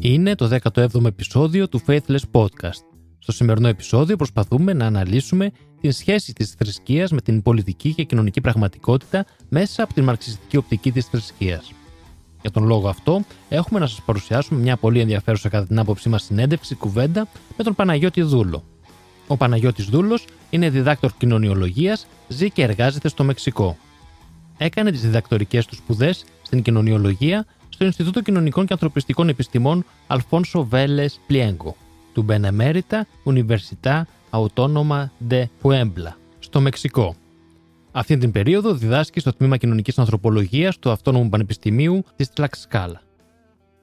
Είναι το 17ο επεισόδιο του Faithless Podcast. Στο σημερινό επεισόδιο προσπαθούμε να αναλύσουμε την σχέση της θρησκείας με την πολιτική και κοινωνική πραγματικότητα μέσα από την μαρξιστική οπτική της θρησκείας. Για τον λόγο αυτό, έχουμε να σας παρουσιάσουμε μια πολύ ενδιαφέρουσα κατά την άποψή μας συνέντευξη κουβέντα με τον Παναγιώτη Δούλο. Ο Παναγιώτης Δούλος είναι διδάκτορ κοινωνιολογίας, ζει και εργάζεται στο Μεξικό. Έκανε τις διδακτορικές του σπουδές στην κοινωνιολογία στο Ινστιτούτο Κοινωνικών και Ανθρωπιστικών Επιστημών Αλφόνσο Βέλες Πλιέγκο του Benemérita Università Autónoma de Puebla στο Μεξικό. Αυτή την περίοδο διδάσκει στο τμήμα Κοινωνικής Ανθρωπολογίας του Αυτόνομου Πανεπιστημίου της Τλαξκάλα.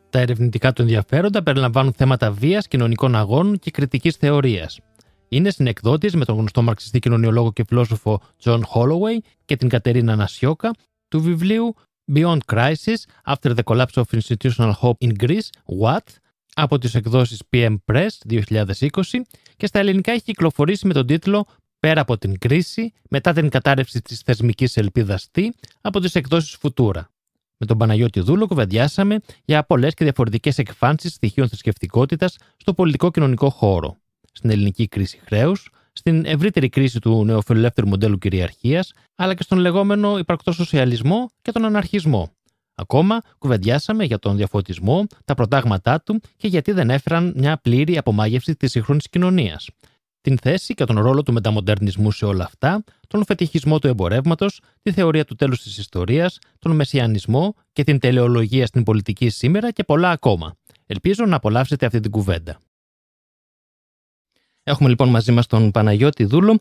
Τα ερευνητικά του ενδιαφέροντα περιλαμβάνουν θέματα βίας, κοινωνικών αγώνων και κριτικής θεωρίας. Είναι συνεκδότης με τον γνωστό μαρξιστή κοινωνιολόγο και φιλόσοφο John Holloway και την Κατερίνα Νασιόκα του βιβλίου Beyond Crisis After the Collapse of Institutional Hope in Greece, What, από τις εκδόσεις PM Press 2020 και στα ελληνικά έχει κυκλοφορήσει με τον τίτλο «Πέρα από την κρίση, μετά την κατάρρευση της θεσμικής ελπίδας τι» από τις εκδόσεις Φουτούρα. Με τον Παναγιώτη Δούλο κουβεντιάσαμε για πολλές και διαφορετικές εκφάνσεις στοιχείων θρησκευτικότητας στο πολιτικό-κοινωνικό χώρο. Στην ελληνική κρίση χρέους, στην ευρύτερη κρίση του νεοφιλελεύθερου μοντέλου κυριαρχίας, αλλά και στον λεγόμενο υπαρκτό σοσιαλισμό και τον αναρχισμό. Ακόμα κουβεντιάσαμε για τον διαφωτισμό, τα προτάγματά του και γιατί δεν έφεραν μια πλήρη απομάγευση της σύγχρονης κοινωνίας. Την θέση και τον ρόλο του μεταμοντερνισμού σε όλα αυτά, τον φετιχισμό του εμπορεύματος, τη θεωρία του τέλους της ιστορίας, τον μεσιανισμό και την τελεολογία στην πολιτική σήμερα και πολλά ακόμα. Ελπίζω να απολαύσετε αυτή την κουβέντα. Έχουμε λοιπόν μαζί μας τον Παναγιώτη Δούλο.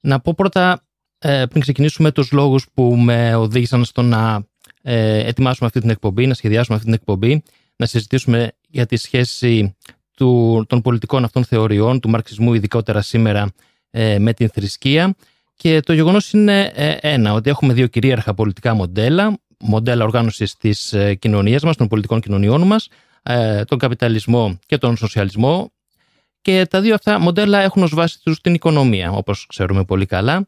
Να πω πρώτα, ε, πριν ξεκινήσουμε τους λόγους που με οδήγησαν στο να ε, ετοιμάσουμε αυτή την εκπομπή, να σχεδιάσουμε αυτή την εκπομπή, να συζητήσουμε για τη σχέση του, των πολιτικών αυτών θεωριών, του μαρξισμού ειδικότερα σήμερα ε, με την θρησκεία. Και το γεγονός είναι ένα, ότι έχουμε δύο κυρίαρχα πολιτικά μοντέλα, μοντέλα οργάνωσης της κοινωνίας μας, των πολιτικών κοινωνιών μας, τον καπιταλισμό και τον σοσιαλισμό, και τα δύο αυτά μοντέλα έχουν ως βάση τους την οικονομία, όπως ξέρουμε πολύ καλά.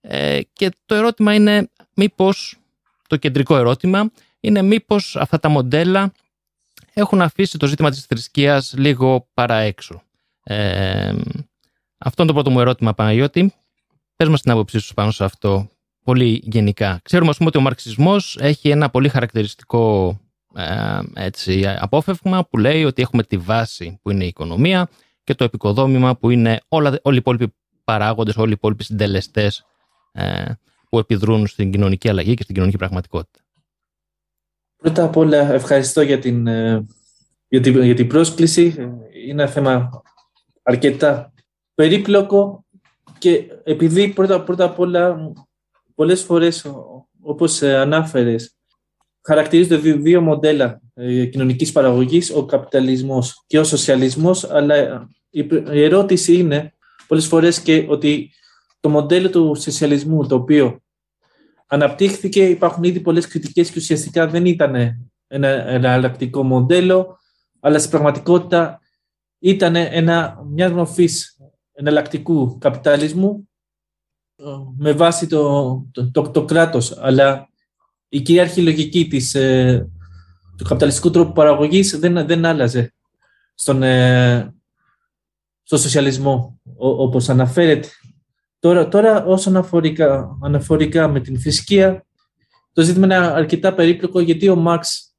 Ε, και το ερώτημα είναι μήπως, το κεντρικό ερώτημα, είναι μήπως αυτά τα μοντέλα έχουν αφήσει το ζήτημα της θρησκείας λίγο παραέξω. Ε, αυτό είναι το πρώτο μου ερώτημα, Παναγιώτη. Πες μας την άποψή σου πάνω σε αυτό, πολύ γενικά. Ξέρουμε, ας πούμε, ότι ο μαρξισμός έχει ένα πολύ χαρακτηριστικό ε, έτσι, απόφευγμα που λέει ότι έχουμε τη βάση που είναι η οικονομία, και το επικοδόμημα που είναι όλα, όλοι οι υπόλοιποι παράγοντες, όλοι οι υπόλοιποι συντελεστές ε, που επιδρούν στην κοινωνική αλλαγή και στην κοινωνική πραγματικότητα. Πρώτα απ' όλα ευχαριστώ για την, ε, για την, για την πρόσκληση. Είναι ένα θέμα αρκετά περίπλοκο και επειδή πρώτα, πρώτα απ' όλα πολλές φορές όπως ανάφερες χαρακτηρίζονται δύο μοντέλα ε, κοινωνικής παραγωγής, ο καπιταλισμός και ο σοσιαλισμός, αλλά η ερώτηση είναι πολλές φορές και ότι το μοντέλο του σοσιαλισμού, το οποίο αναπτύχθηκε, υπάρχουν ήδη πολλές κριτικές και ουσιαστικά δεν ήταν ένα εναλλακτικό μοντέλο, αλλά στην πραγματικότητα ήταν ένα, μιας μορφής εναλλακτικού καπιταλισμού ε, με βάση το, το, το, κράτος, αλλά η κυρίαρχη λογική της, ε, του καπιταλιστικού τρόπου παραγωγής δεν, δεν άλλαζε στον, ε, στο σοσιαλισμό, όπως αναφέρεται. Τώρα, τώρα όσον αφορικά, αναφορικά με την θρησκεία, το ζήτημα είναι αρκετά περίπλοκο γιατί ο Μαξ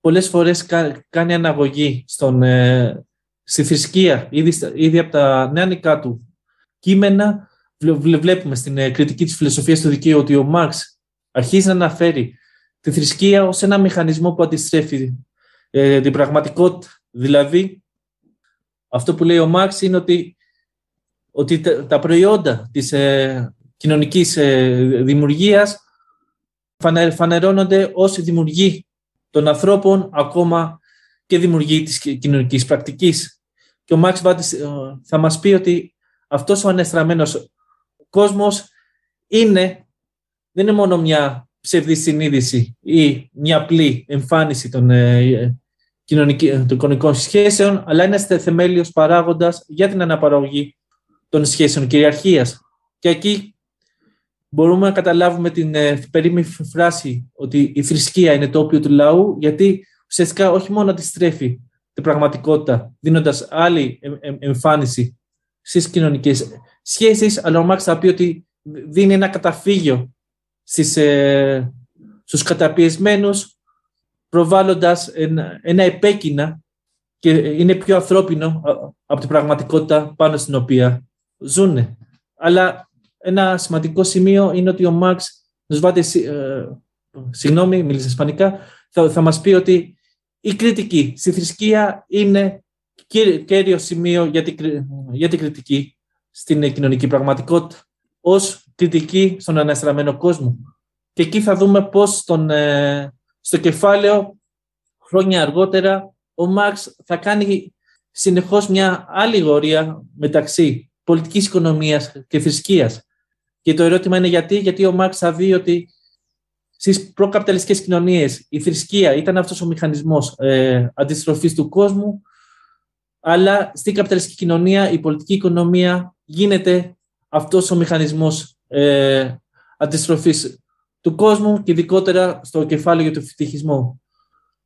πολλές φορές κάνει αναγωγή στον, ε, στη θρησκεία ήδη, ήδη από τα νεανικά του κείμενα. Βλέπουμε στην ε, κριτική της φιλοσοφίας του δικαίου ότι ο Μαξ αρχίζει να αναφέρει τη θρησκεία ως ένα μηχανισμό που αντιστρέφει ε, την πραγματικότητα. Δηλαδή, αυτό που λέει ο Μάρξ είναι ότι, ότι τα προϊόντα της ε, κοινωνικής ε, δημιουργίας φανερώνονται ως δημιουργοί των ανθρώπων ακόμα και δημιουργοί της κοινωνικής πρακτικής. Και ο Μάρξ ε, θα μας πει ότι αυτός ο ανεστραμμένος κόσμος είναι, δεν είναι μόνο μια ψευδή συνείδηση ή μια απλή εμφάνιση των των κοινωνικών σχέσεων, αλλά είναι θεμέλιος παράγοντας για την αναπαραγωγή των σχέσεων κυριαρχίας. Και εκεί μπορούμε να καταλάβουμε την ε, περίμενη φράση ότι η θρησκεία είναι το όπιο του λαού, γιατί ουσιαστικά όχι μόνο αντιστρέφει την πραγματικότητα, δίνοντας άλλη εμφάνιση στις κοινωνικές σχέσεις, αλλά ο Μάρξ θα πει ότι δίνει ένα καταφύγιο στις, ε, στους καταπιεσμένους, προβάλλοντας ένα, ένα επέκεινα και είναι πιο ανθρώπινο από την πραγματικότητα πάνω στην οποία ζουν. Αλλά ένα σημαντικό σημείο είναι ότι ο Μάρξ Νοσβάτε, ε, συγγνώμη, μίλησε ισπανικά, θα, θα μας πει ότι η κριτική στη θρησκεία είναι κέριο σημείο για την, για την κριτική στην κοινωνική πραγματικότητα ως κριτική στον αναστραμμένο κόσμο. Και εκεί θα δούμε πώς στον, ε, στο κεφάλαιο χρόνια αργότερα ο Μάρξ θα κάνει συνεχώς μια άλλη γορία μεταξύ πολιτικής οικονομίας και θρησκείας. Και το ερώτημα είναι γιατί, γιατί ο Μάρξ θα δει ότι στις προκαπιταλιστικές κοινωνίες η θρησκεία ήταν αυτός ο μηχανισμός ε, αντιστροφής του κόσμου, αλλά στην καπιταλιστική κοινωνία η πολιτική οικονομία γίνεται αυτός ο μηχανισμός ε, αντιστροφής του κόσμου και ειδικότερα στο κεφάλαιο για το φυτιχισμό.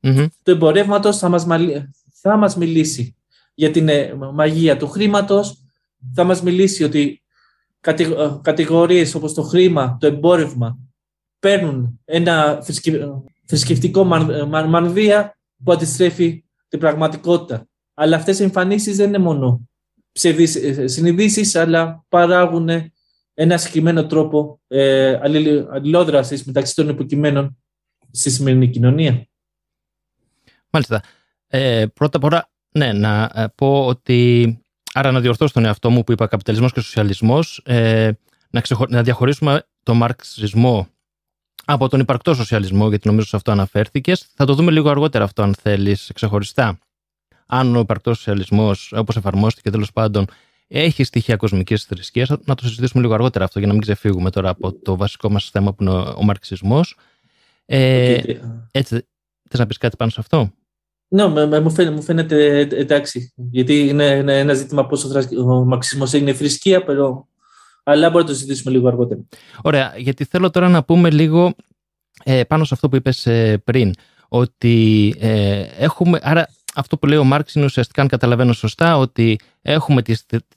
Mm-hmm. Το εμπορεύματος θα μας, θα μας μιλήσει για την ε, μαγεία του χρήματος, θα μας μιλήσει ότι ε, κατηγορίες όπως το χρήμα, το εμπόρευμα παίρνουν ένα θρησκευτικό μανδύα που αντιστρέφει την πραγματικότητα. Αλλά αυτές οι εμφανίσεις δεν είναι μόνο ψευδείς ε, συνειδήσεις, αλλά παράγουν ένα συγκεκριμένο τρόπο ε, αλληλόδρασης μεταξύ των υποκειμένων στη σημερινή κοινωνία. Μάλιστα. Ε, πρώτα απ' όλα, ναι, να ε, πω ότι Άρα να διορθώσω τον εαυτό μου που είπα καπιταλισμός και σοσιαλισμός, ε, να, να διαχωρίσουμε τον μαρξισμό από τον υπαρκτό σοσιαλισμό, γιατί νομίζω σε αυτό αναφέρθηκες. Θα το δούμε λίγο αργότερα αυτό, αν θέλεις, ξεχωριστά. Αν ο υπαρκτός σοσιαλισμός, όπως εφαρμόστηκε τέλος πάντων, έχει στοιχεία κοσμικής θρησκείας, να το συζητήσουμε λίγο αργότερα αυτό, για να μην ξεφύγουμε τώρα από το βασικό μας θέμα που είναι ο, ο μαρξισμός. Ε, έτσι, θες να πεις κάτι πάνω σε αυτό; Ναι, με, μου, φαίνεται, μου φαίνεται εντάξει. Γιατί είναι, είναι ένα ζήτημα πώς ο μαξισμό έγινε θρησκεία, pero, αλλά μπορούμε να το συζητήσουμε λίγο αργότερα. Ωραία, γιατί θέλω τώρα να πούμε λίγο ε, πάνω σε αυτό που είπες ε, πριν. Ότι ε, έχουμε. Άρα, αυτό που λέει ο Μάρξ είναι ουσιαστικά, αν καταλαβαίνω σωστά, ότι έχουμε τη,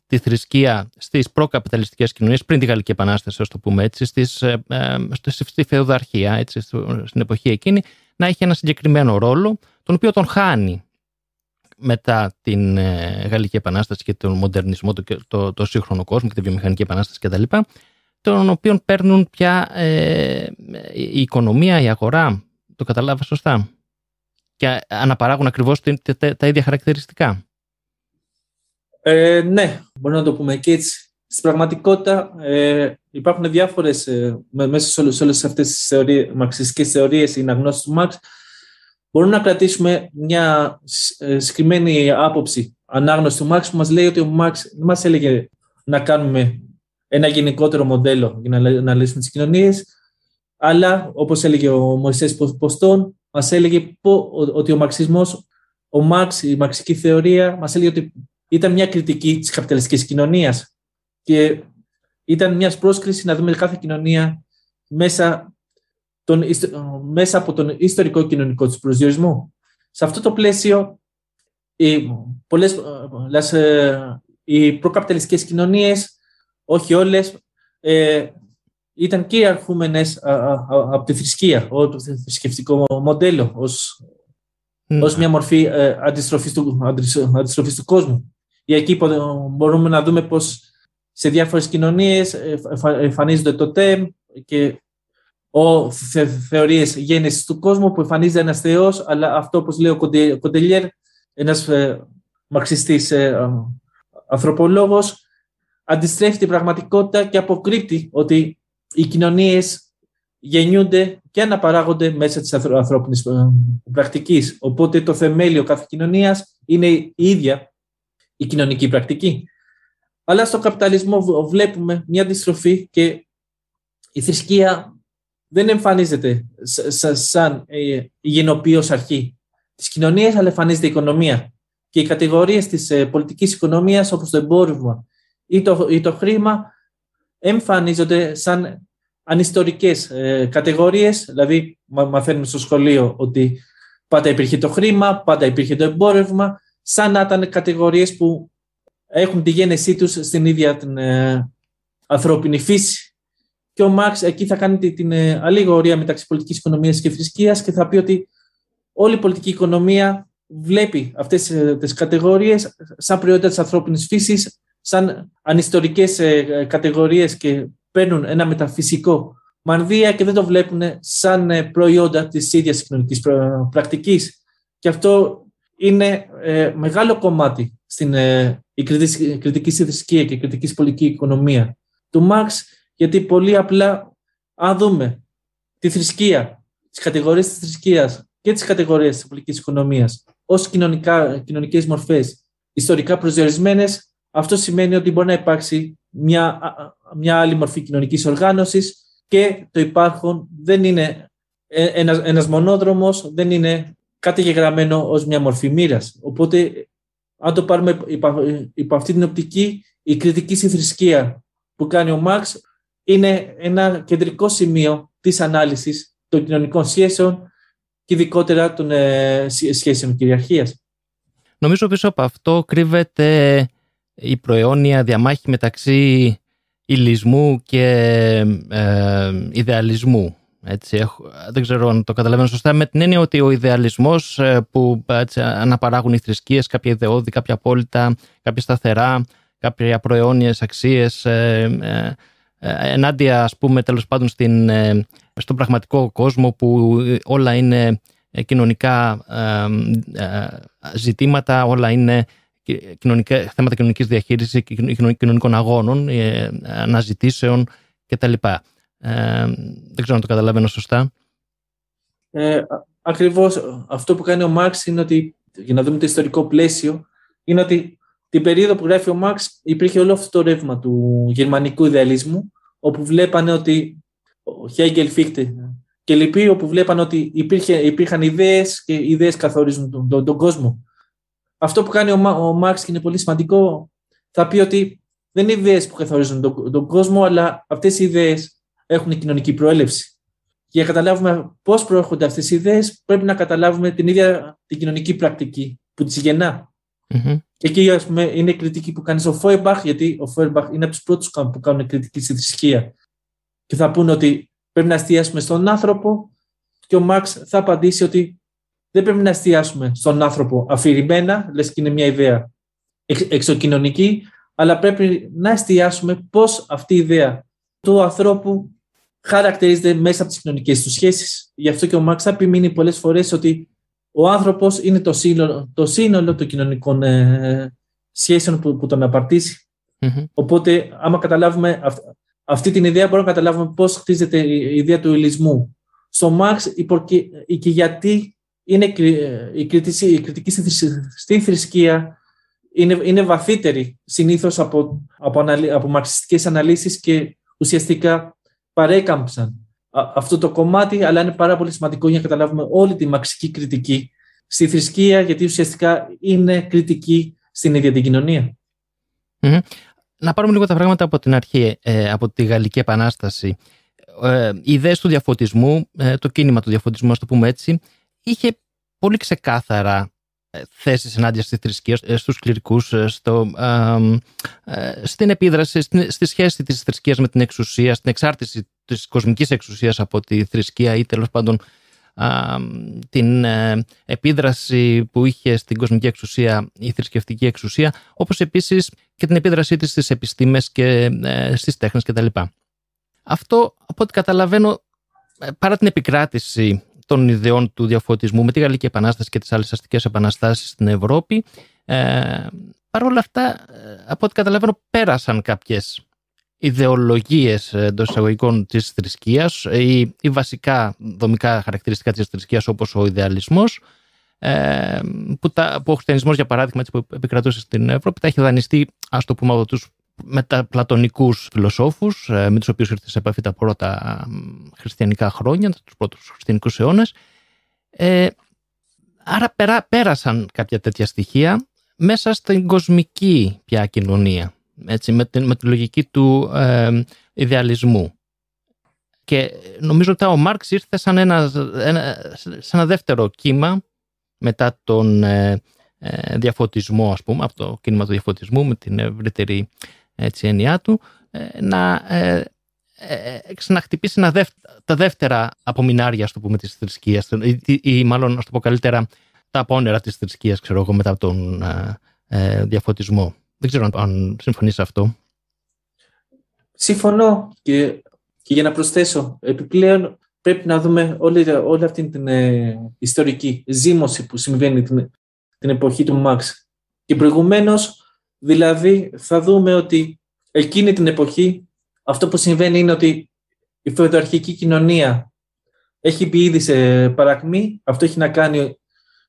τη θρησκεία στις προκαπιταλιστικές κοινωνίες πριν τη Γαλλική Επανάσταση, ας το πούμε έτσι, στις, ε, ε, στη φεουδαρχία, έτσι, στην εποχή εκείνη, να έχει ένα συγκεκριμένο ρόλο, τον οποίο τον χάνει μετά την ε, Γαλλική Επανάσταση και τον μοντερνισμό, το, το, το σύγχρονο κόσμο και τη βιομηχανική επανάσταση κτλ. Τον οποίο παίρνουν πια ε, η οικονομία, η αγορά. Το καταλάβα σωστά. Και αναπαράγουν ακριβώς τα, τα ίδια χαρακτηριστικά. Ε, ναι, μπορούμε να το πούμε και έτσι. Στην πραγματικότητα ε, υπάρχουν διάφορες, ε, μέσα σε όλες, όλες αυτές τις θεωρίες, μαξιστικές θεωρίες, οι αναγνώσεις του Μαξ, μπορούμε να κρατήσουμε μια ε, συγκεκριμένη άποψη ανάγνωση. Του Μαξ που μας λέει ότι ο Μαξ δεν μας έλεγε να κάνουμε ένα γενικότερο μοντέλο για να, να λύσουμε τις κοινωνίες, αλλά όπως έλεγε ο Μωυσές Ποστών, μας έλεγε ότι ο μαξισμός, ο Μαξ, η μαξική θεωρία, μας έλεγε ότι ήταν μια κριτική της καπιταλιστικής κοινωνίας και ήταν μιας πρόσκλησης να δούμε κάθε κοινωνία μέσα, τον, μέσα από τον ιστορικό κοινωνικό της προσδιορισμό. Σε αυτό το πλαίσιο, οι, πολλές, λες, ε, οι προκαπιταλιστικές κοινωνίες, όχι όλες, ε, ήταν κυριαρχούμενες από τη θρησκεία, το θρησκευτικό μοντέλο, ως, mm. ως μια μορφή ε, αντιστροφής, του, αντιστροφής του κόσμου. Για εκεί μπορούμε να δούμε πώς σε διάφορες κοινωνίες εμφανίζονται το ΤΕΜ και ο θε, θεωρίες γέννησης του κόσμου που εμφανίζεται ένας θεός, αλλά αυτό όπως λέει ο Κοντελιέρ, ένας ε, μαρξιστής ε, ανθρωπολόγος, αντιστρέφει την πραγματικότητα και αποκρύπτει ότι οι κοινωνίες γεννιούνται και αναπαράγονται μέσα της ανθρώπινης ε, πρακτικής. Οπότε το θεμέλιο κάθε κοινωνίας είναι η ίδια η κοινωνική πρακτική. Αλλά στο καπιταλισμό βλέπουμε μια αντιστροφή και η θρησκεία δεν εμφανίζεται σαν γενοποιός αρχή. της κοινωνίας, αλλά εμφανίζεται η οικονομία. Και οι κατηγορίες της ε, πολιτικής οικονομίας, όπως το εμπόρευμα ή το, ή το χρήμα, εμφανίζονται σαν ανιστορικές ε, κατηγορίες, δηλαδή μαθαίνουμε στο σχολείο ότι πάντα υπήρχε το χρήμα, πάντα υπήρχε το εμπόρευμα, σαν να ήταν κατηγορίες που έχουν τη γένεσή τους στην ίδια την ε, ανθρώπινη φύση. Και ο Μάρξ εκεί θα κάνει την, την ε, αλληγορία μεταξύ πολιτικής οικονομίας και θρησκείας και θα πει ότι όλη η πολιτική οικονομία βλέπει αυτές ε, τις κατηγορίες σαν προϊόντα της ανθρώπινης φύσης, σαν ανιστορικές ε, κατηγορίες και παίρνουν ένα μεταφυσικό μανδύα και δεν το βλέπουν σαν ε, προϊόντα της ίδιας κοινωνικής πρακτικής. Και αυτό είναι μεγάλο κομμάτι στην η κριτική θρησκεία και η κριτική πολιτική οικονομία του Μάρξ, γιατί πολύ απλά, αν δούμε τη θρησκεία, τις κατηγορίες της θρησκείας και τις κατηγορίες της πολιτικής οικονομίας ως κοινωνικές μορφές ιστορικά προσδιορισμένες, αυτό σημαίνει ότι μπορεί να υπάρξει μια, μια άλλη μορφή κοινωνικής οργάνωσης και το υπάρχον δεν είναι ε, ένας, ένας μονόδρομος, δεν είναι κάτι γεγραμμένο ως μια μορφή μοίρας. Οπότε, αν το πάρουμε υπό, αυτή την οπτική, η κριτική στη θρησκεία που κάνει ο Μάρξ είναι ένα κεντρικό σημείο της ανάλυσης των κοινωνικών σχέσεων και ειδικότερα των ε, σχέσεων κυριαρχίας. Νομίζω πίσω από αυτό κρύβεται η προαιώνια διαμάχη μεταξύ ηλισμού και ε, ιδεαλισμού. Έτσι, έχω, δεν ξέρω αν το καταλαβαίνω σωστά, με την έννοια ότι ο ιδεαλισμός ε, που έτσι, αναπαράγουν οι θρησκείες, κάποια ιδεώδη, κάποια απόλυτα, κάποια σταθερά, κάποια προαιώνιες αξίες, ε, ε, ε, ενάντια ας πούμε τέλος πάντων στην, στον πραγματικό κόσμο που όλα είναι κοινωνικά ζητήματα, όλα είναι κοινωνικά, θέματα κοινωνικής διαχείρισης, κοινωνικών αγώνων, αναζητήσεων κτλ. δεν ξέρω αν το καταλαβαίνω σωστά. Ε, ακριβώς αυτό που κάνει ο Μάρξ είναι ότι, για να δούμε το ιστορικό πλαίσιο, είναι ότι την περίοδο που γράφει ο Μάρξ υπήρχε όλο αυτό το ρεύμα του γερμανικού ιδεαλισμού, όπου βλέπανε ότι ο Χέγγελ, Φίχτε και λοιποί, όπου βλέπανε ότι υπήρχε, υπήρχαν ιδέες και οι ιδέες καθορίζουν τον, τον, τον, κόσμο. Αυτό που κάνει ο, ο Μάρξ και είναι πολύ σημαντικό, θα πει ότι δεν είναι ιδέες που καθορίζουν τον, τον κόσμο, αλλά αυτές οι ιδέες έχουν κοινωνική προέλευση. Και για να καταλάβουμε πώς προέρχονται αυτές οι ιδέες, πρέπει να καταλάβουμε την ίδια την κοινωνική πρακτική που τις γεννά. Mm-hmm. Και εκεί ας πούμε, είναι η κριτική που κάνεις ο Φόιμπαχ, γιατί ο Φόιμπαχ είναι από τους πρώτους που κάνουν κριτική στη θρησκεία. Και θα πούνε ότι πρέπει να εστιάσουμε στον άνθρωπο, και ο Μάξ θα απαντήσει ότι δεν πρέπει να εστιάσουμε στον άνθρωπο αφηρημένα, λες και είναι μια ιδέα εξοκοινωνική, αλλά πρέπει να εστιάσουμε πώς αυτή η ιδέα του ανθρώπου χαρακτηρίζεται μέσα από τις κοινωνικές του σχέσεις. Γι' αυτό και ο Μάξ θα επιμείνει πολλές φορές ότι ο άνθρωπος είναι το σύνολο, το σύνολο των κοινωνικών ε, σχέσεων που, που τον απαρτιζει Οπότε, άμα καταλάβουμε αυτή την ιδέα, μπορούμε να καταλάβουμε πώς χτίζεται η, ιδέα του ηλισμού. Στο Μάρξ, και γιατί είναι η κριτική, η κριτική στη θρησκεία είναι, είναι βαθύτερη συνήθως από, από, από μαρξιστικές αναλύσεις και ουσιαστικά παρέκαμψαν αυτό το κομμάτι, αλλά είναι πάρα πολύ σημαντικό για να καταλάβουμε όλη τη μαξική κριτική. Στη θρησκεία, γιατί ουσιαστικά είναι κριτική στην ίδια την κοινωνια Να πάρουμε λίγο τα πράγματα από την αρχή, ε, από τη Γαλλική Επανάσταση. Ε, οι ιδέες του διαφωτισμού, ε, το κίνημα του διαφωτισμού, ας το πούμε έτσι, είχε πολύ ξεκάθαρα θέσεις ενάντια στη θρησκεία, στους κληρικούς, στο, στην επίδραση, στη σχέση της θρησκείας με την εξουσία, στην εξάρτηση της κοσμικής εξουσίας από τη θρησκεία ή τέλος πάντων την ε, επίδραση που είχε στην κοσμική εξουσία η θρησκευτική εξουσία, όπως επίσης και την επίδρασή της στις επιστήμες και ε, στις τέχνες κτλ. Αυτό, από ό,τι καταλαβαίνω, ε, παρά την επικράτηση των ιδεών του διαφωτισμού με τη Γαλλική Επανάσταση και τις άλλες αστικές επαναστάσεις στην Ευρώπη, ε, παρόλα αυτά, από ό,τι καταλαβαίνω, πέρασαν κάποιες ιδεολογίες εντός εισαγωγικών της θρησκείας. Ή, ή βασικά δομικά χαρακτηριστικά της θρησκείας όπως ο ιδεαλισμός ε, που, τα, που ο χριστιανισμός για παράδειγμα έτσι, που επικρατούσε στην Ευρώπη τα έχει δανειστεί ας το πούμε από τους μεταπλατωνικούς φιλοσόφους ε, με τους οποίους ήρθε σε επαφή τα πρώτα χριστιανικά χρόνια, τους πρώτους χριστιανικούς αιώνες. Ε, άρα πέρασαν κάποια τέτοια στοιχεία μέσα στην κοσμική πια κοινωνία, έτσι, με, την, με τη λογική του ε, ιδεαλισμού. Και νομίζω ότι ο Μάρξ ήρθε σαν ένα, ένα δεύτερο κύμα μετά τον ε, ε, διαφωτισμό, ας πούμε, από το κίνημα του διαφωτισμού με την ευρύτερη έτσι, έννοιά του, ε, να ε, ξαναχτυπήσει ένα τα δεύτερα απομεινάρια, ας το πούμε, της θρησκείας ή, ή, μάλλον, ας το πω καλύτερα, τα απόνερα της θρησκείας, ξέρω εγώ, μετά τον διαφωτισμό. Δεν ξέρω αν συμφωνείς σε αυτό. Συμφωνώ και, και για να προσθέσω, επιπλέον πρέπει να δούμε όλη, όλη αυτή την ιστορική ζήμωση που συμβαίνει την, την εποχή του Μαξ. Και προηγουμένως, δηλαδή, θα δούμε ότι εκείνη την εποχή αυτό που συμβαίνει είναι ότι η φεουδαρχική κοινωνία έχει μπει ήδη σε παρακμή. Αυτό έχει να κάνει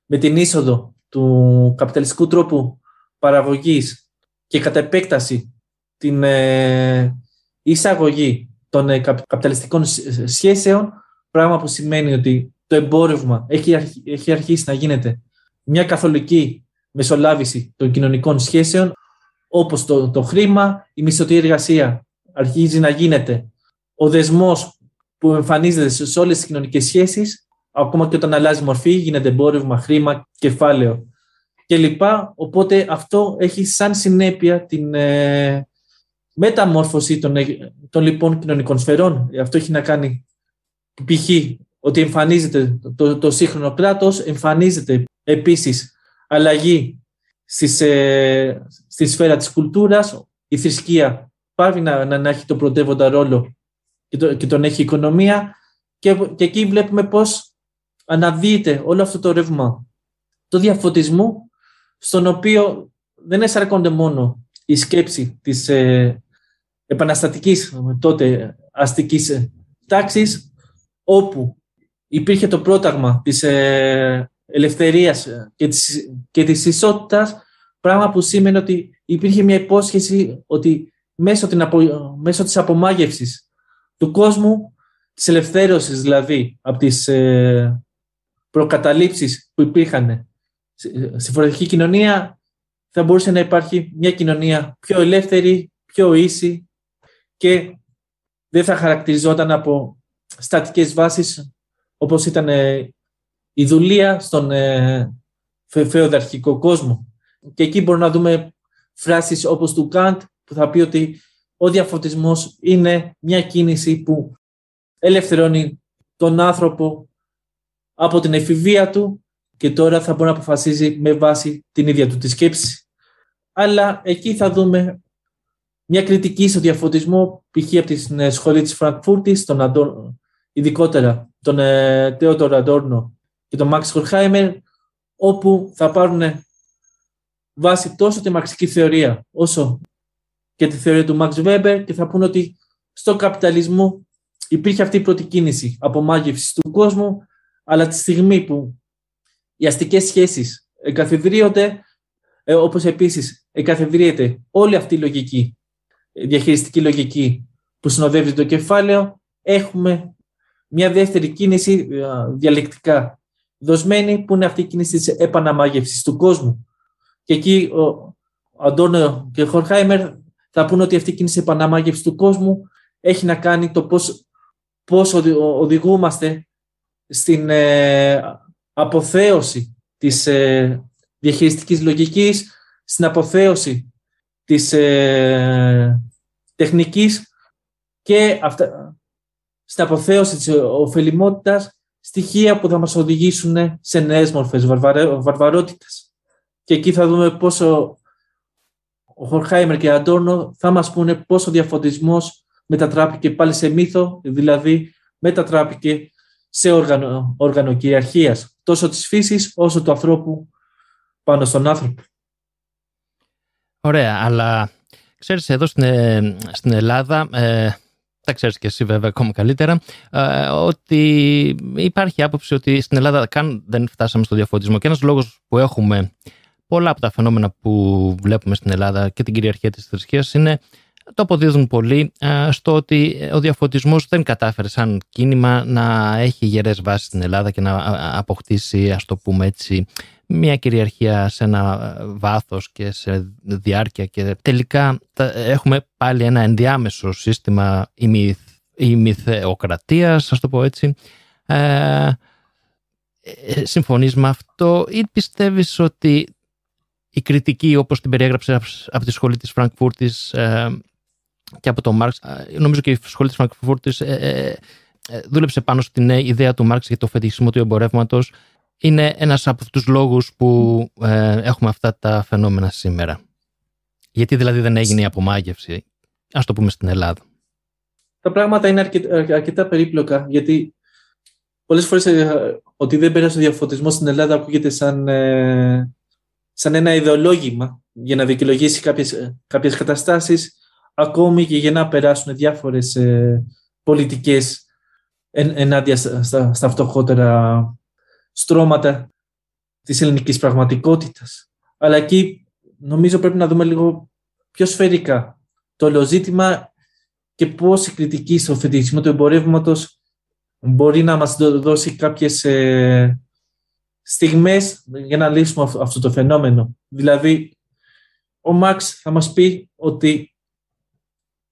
με την είσοδο του καπιταλιστικού τρόπου παραγωγής και κατά επέκταση την ε, εισαγωγή των ε, καπιταλιστικών σχέσεων, πράγμα που σημαίνει ότι το εμπόρευμα έχει αρχίσει να γίνεται μια καθολική μεσολάβηση των κοινωνικών σχέσεων, όπως το, το χρήμα, η μισθωτή εργασία αρχίζει να γίνεται. Ο δεσμός που εμφανίζεται σε όλες τις κοινωνικές σχέσεις, ακόμα και όταν αλλάζει μορφή, γίνεται εμπόρευμα, χρήμα, κεφάλαιο κλπ. Οπότε αυτό έχει σαν συνέπεια την ε, μεταμόρφωση των, ε, των λοιπόν κοινωνικών σφαιρών. Αυτό έχει να κάνει π.χ. ότι εμφανίζεται το, το σύγχρονο κράτος, εμφανίζεται Επίσης, αλλαγή στις, ε, στη σφαίρα της κουλτούρας. Η θρησκεία πάει να, να, έχει τον πρωτεύοντα ρόλο και, το, και τον έχει η οικονομία και, και εκεί βλέπουμε πώς αναδύεται όλο αυτό το ρεύμα το διαφωτισμού στον οποίο δεν εσαρκώνται μόνο η σκέψη της ε, επαναστατικής τότε αστικής τάξης όπου υπήρχε το πρόταγμα της ε, ελευθερίας και της, και της ισότητας, πράγμα που σήμαινε ότι υπήρχε μια υπόσχεση ότι μέσω, την απο, μέσω της απομάγευσης του κόσμου, της ελευθέρωσης δηλαδή από τις ε, προκαταλήψεις που υπήρχαν στη φορολογική κοινωνία, θα μπορούσε να υπάρχει μια κοινωνία πιο ελεύθερη, πιο ίση και δεν θα χαρακτηριζόταν από στατικές βάσεις όπως ήταν ε, η δουλεία στον ε, φεοδαρχικό κόσμο. Και εκεί μπορούμε να δούμε φράσεις όπως του Καντ που θα πει ότι ο διαφωτισμός είναι μια κίνηση που ελευθερώνει τον άνθρωπο από την εφηβεία του και τώρα θα μπορεί να αποφασίζει με βάση την ίδια του τη σκέψη. Αλλά εκεί θα δούμε μια κριτική στο διαφωτισμό, π.χ. από τη ε, σχολή της Φραγκφούρτης, τον ειδικότερα τον ε, Τέοτορ Αντόρνο και τον Μάξ Χορχάιμερ, όπου θα πάρουν βάση τόσο τη μαξική θεωρία όσο και τη θεωρία του Μαξ Βέμπερ και θα πούνε ότι στο καπιταλισμό υπήρχε αυτή η πρώτη κίνηση απομάγευσης του κόσμου, αλλά τη στιγμή που οι αστικές σχέσεις εγκαθιδρύονται, ε, όπως επίσης εγκαθιδρύεται όλη αυτή η λογική, διαχειριστική λογική που συνοδεύει το κεφάλαιο, έχουμε μια δεύτερη κίνηση ε, διαλεκτικά δοσμένη που είναι αυτή η κίνηση της επαναμάγευσης του κόσμου. Και εκεί ο Αντώνιο και ο Χορχάιμερ θα πούνε ότι αυτή η κίνηση επαναμάγευσης του κόσμου έχει να κάνει το πώς, πώς οδηγούμαστε στην ε, αποθέωση της ε, διαχειριστικής λογικής, στην αποθέωση της ε, τεχνικής και αυτά, στην αποθέωση της ωφελημότητας στοιχεία που θα μας οδηγήσουν σε νέες μορφές βαρβαρότητας. Και εκεί θα δούμε πόσο ο Χορχάιμερ και ο Αντόρνο θα μας πούνε πόσο ο διαφωτισμός μετατράπηκε πάλι σε μύθο, δηλαδή μετατράπηκε σε όργανο, όργανο κυριαρχίας, τόσο της φύσης όσο του ανθρώπου πάνω στον άνθρωπο. Ωραία, αλλά ξέρεις εδώ στην, ε, στην Ελλάδα ε, τα ξέρεις και εσύ βέβαια ακόμα καλύτερα, ε, ότι υπάρχει άποψη ότι στην Ελλάδα καν δεν φτάσαμε στο διαφωτισμό. Και ένας λόγος που έχουμε πολλά από τα φαινόμενα που βλέπουμε στην Ελλάδα και την κυριαρχία της θρησκείας είναι το αποδίδουν πολύ στο ότι ο διαφωτισμός δεν κατάφερε σαν κίνημα να έχει γερές βάσεις στην Ελλάδα και να αποκτήσει, ας το πούμε έτσι, μια κυριαρχία σε ένα βάθος και σε διάρκεια και τελικά έχουμε πάλι ένα ενδιάμεσο σύστημα ημιθεοκρατίας, ας το πω έτσι. Ε, ε, συμφωνείς με αυτό ή πιστεύεις ότι η κριτική όπως την περιέγραψες από τη σχολή της Φραγκφούρτης ε, και από τον Μάρξ, ε, νομίζω και η σχολή της Φραγκφούρτης ε, ε, δούλεψε πάνω στην ιδέα του Μάρξ για το φετισμό του εμπορεύματος. Είναι ένας από τους λόγους που έχουμε αυτά τα φαινόμενα σήμερα. Γιατί δηλαδή δεν έγινε η απομάγευση, ας το πούμε στην Ελλάδα. Τα πράγματα είναι αρκετά περίπλοκα, γιατί πολλές φορές ότι δεν πέρασε ο διαφωτισμός στην Ελλάδα ακούγεται σαν σαν ένα ιδεολόγημα για να δικαιολογήσει κάποιες, κάποιες καταστάσεις, ακόμη και για να περάσουν διάφορες ε, πολιτικές εν, ενάντια στα, στα, φτωχότερα στρώματα της ελληνικής πραγματικότητας. Αλλά εκεί νομίζω πρέπει να δούμε λίγο πιο σφαιρικά το όλο ζήτημα και πώς η κριτική στο φετισμό του εμπορεύματος μπορεί να μας δώσει κάποιες ε, στιγμές για να λύσουμε αυτό το φαινόμενο. Δηλαδή, ο Μαξ θα μας πει ότι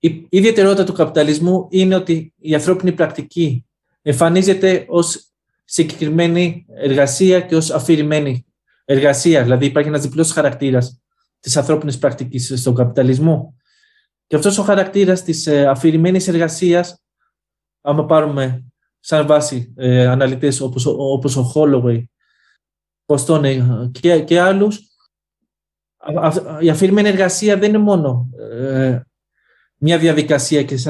η ιδιαιτερότητα του καπιταλισμού είναι ότι η ανθρώπινη πρακτική εμφανίζεται ως συγκεκριμένη εργασία και ως αφηρημένη εργασία. Δηλαδή υπάρχει ένας διπλός χαρακτήρας της ανθρώπινης πρακτικής στον καπιταλισμό. Και αυτός ο χαρακτήρας της ε, αφηρημένης εργασίας, άμα πάρουμε σαν βάση ε, αναλυτές όπως, όπως ο Holloway Ποστόν και, και άλλους, η αφηρημένη εργασία δεν είναι μόνο ε, μια διαδικασία και σε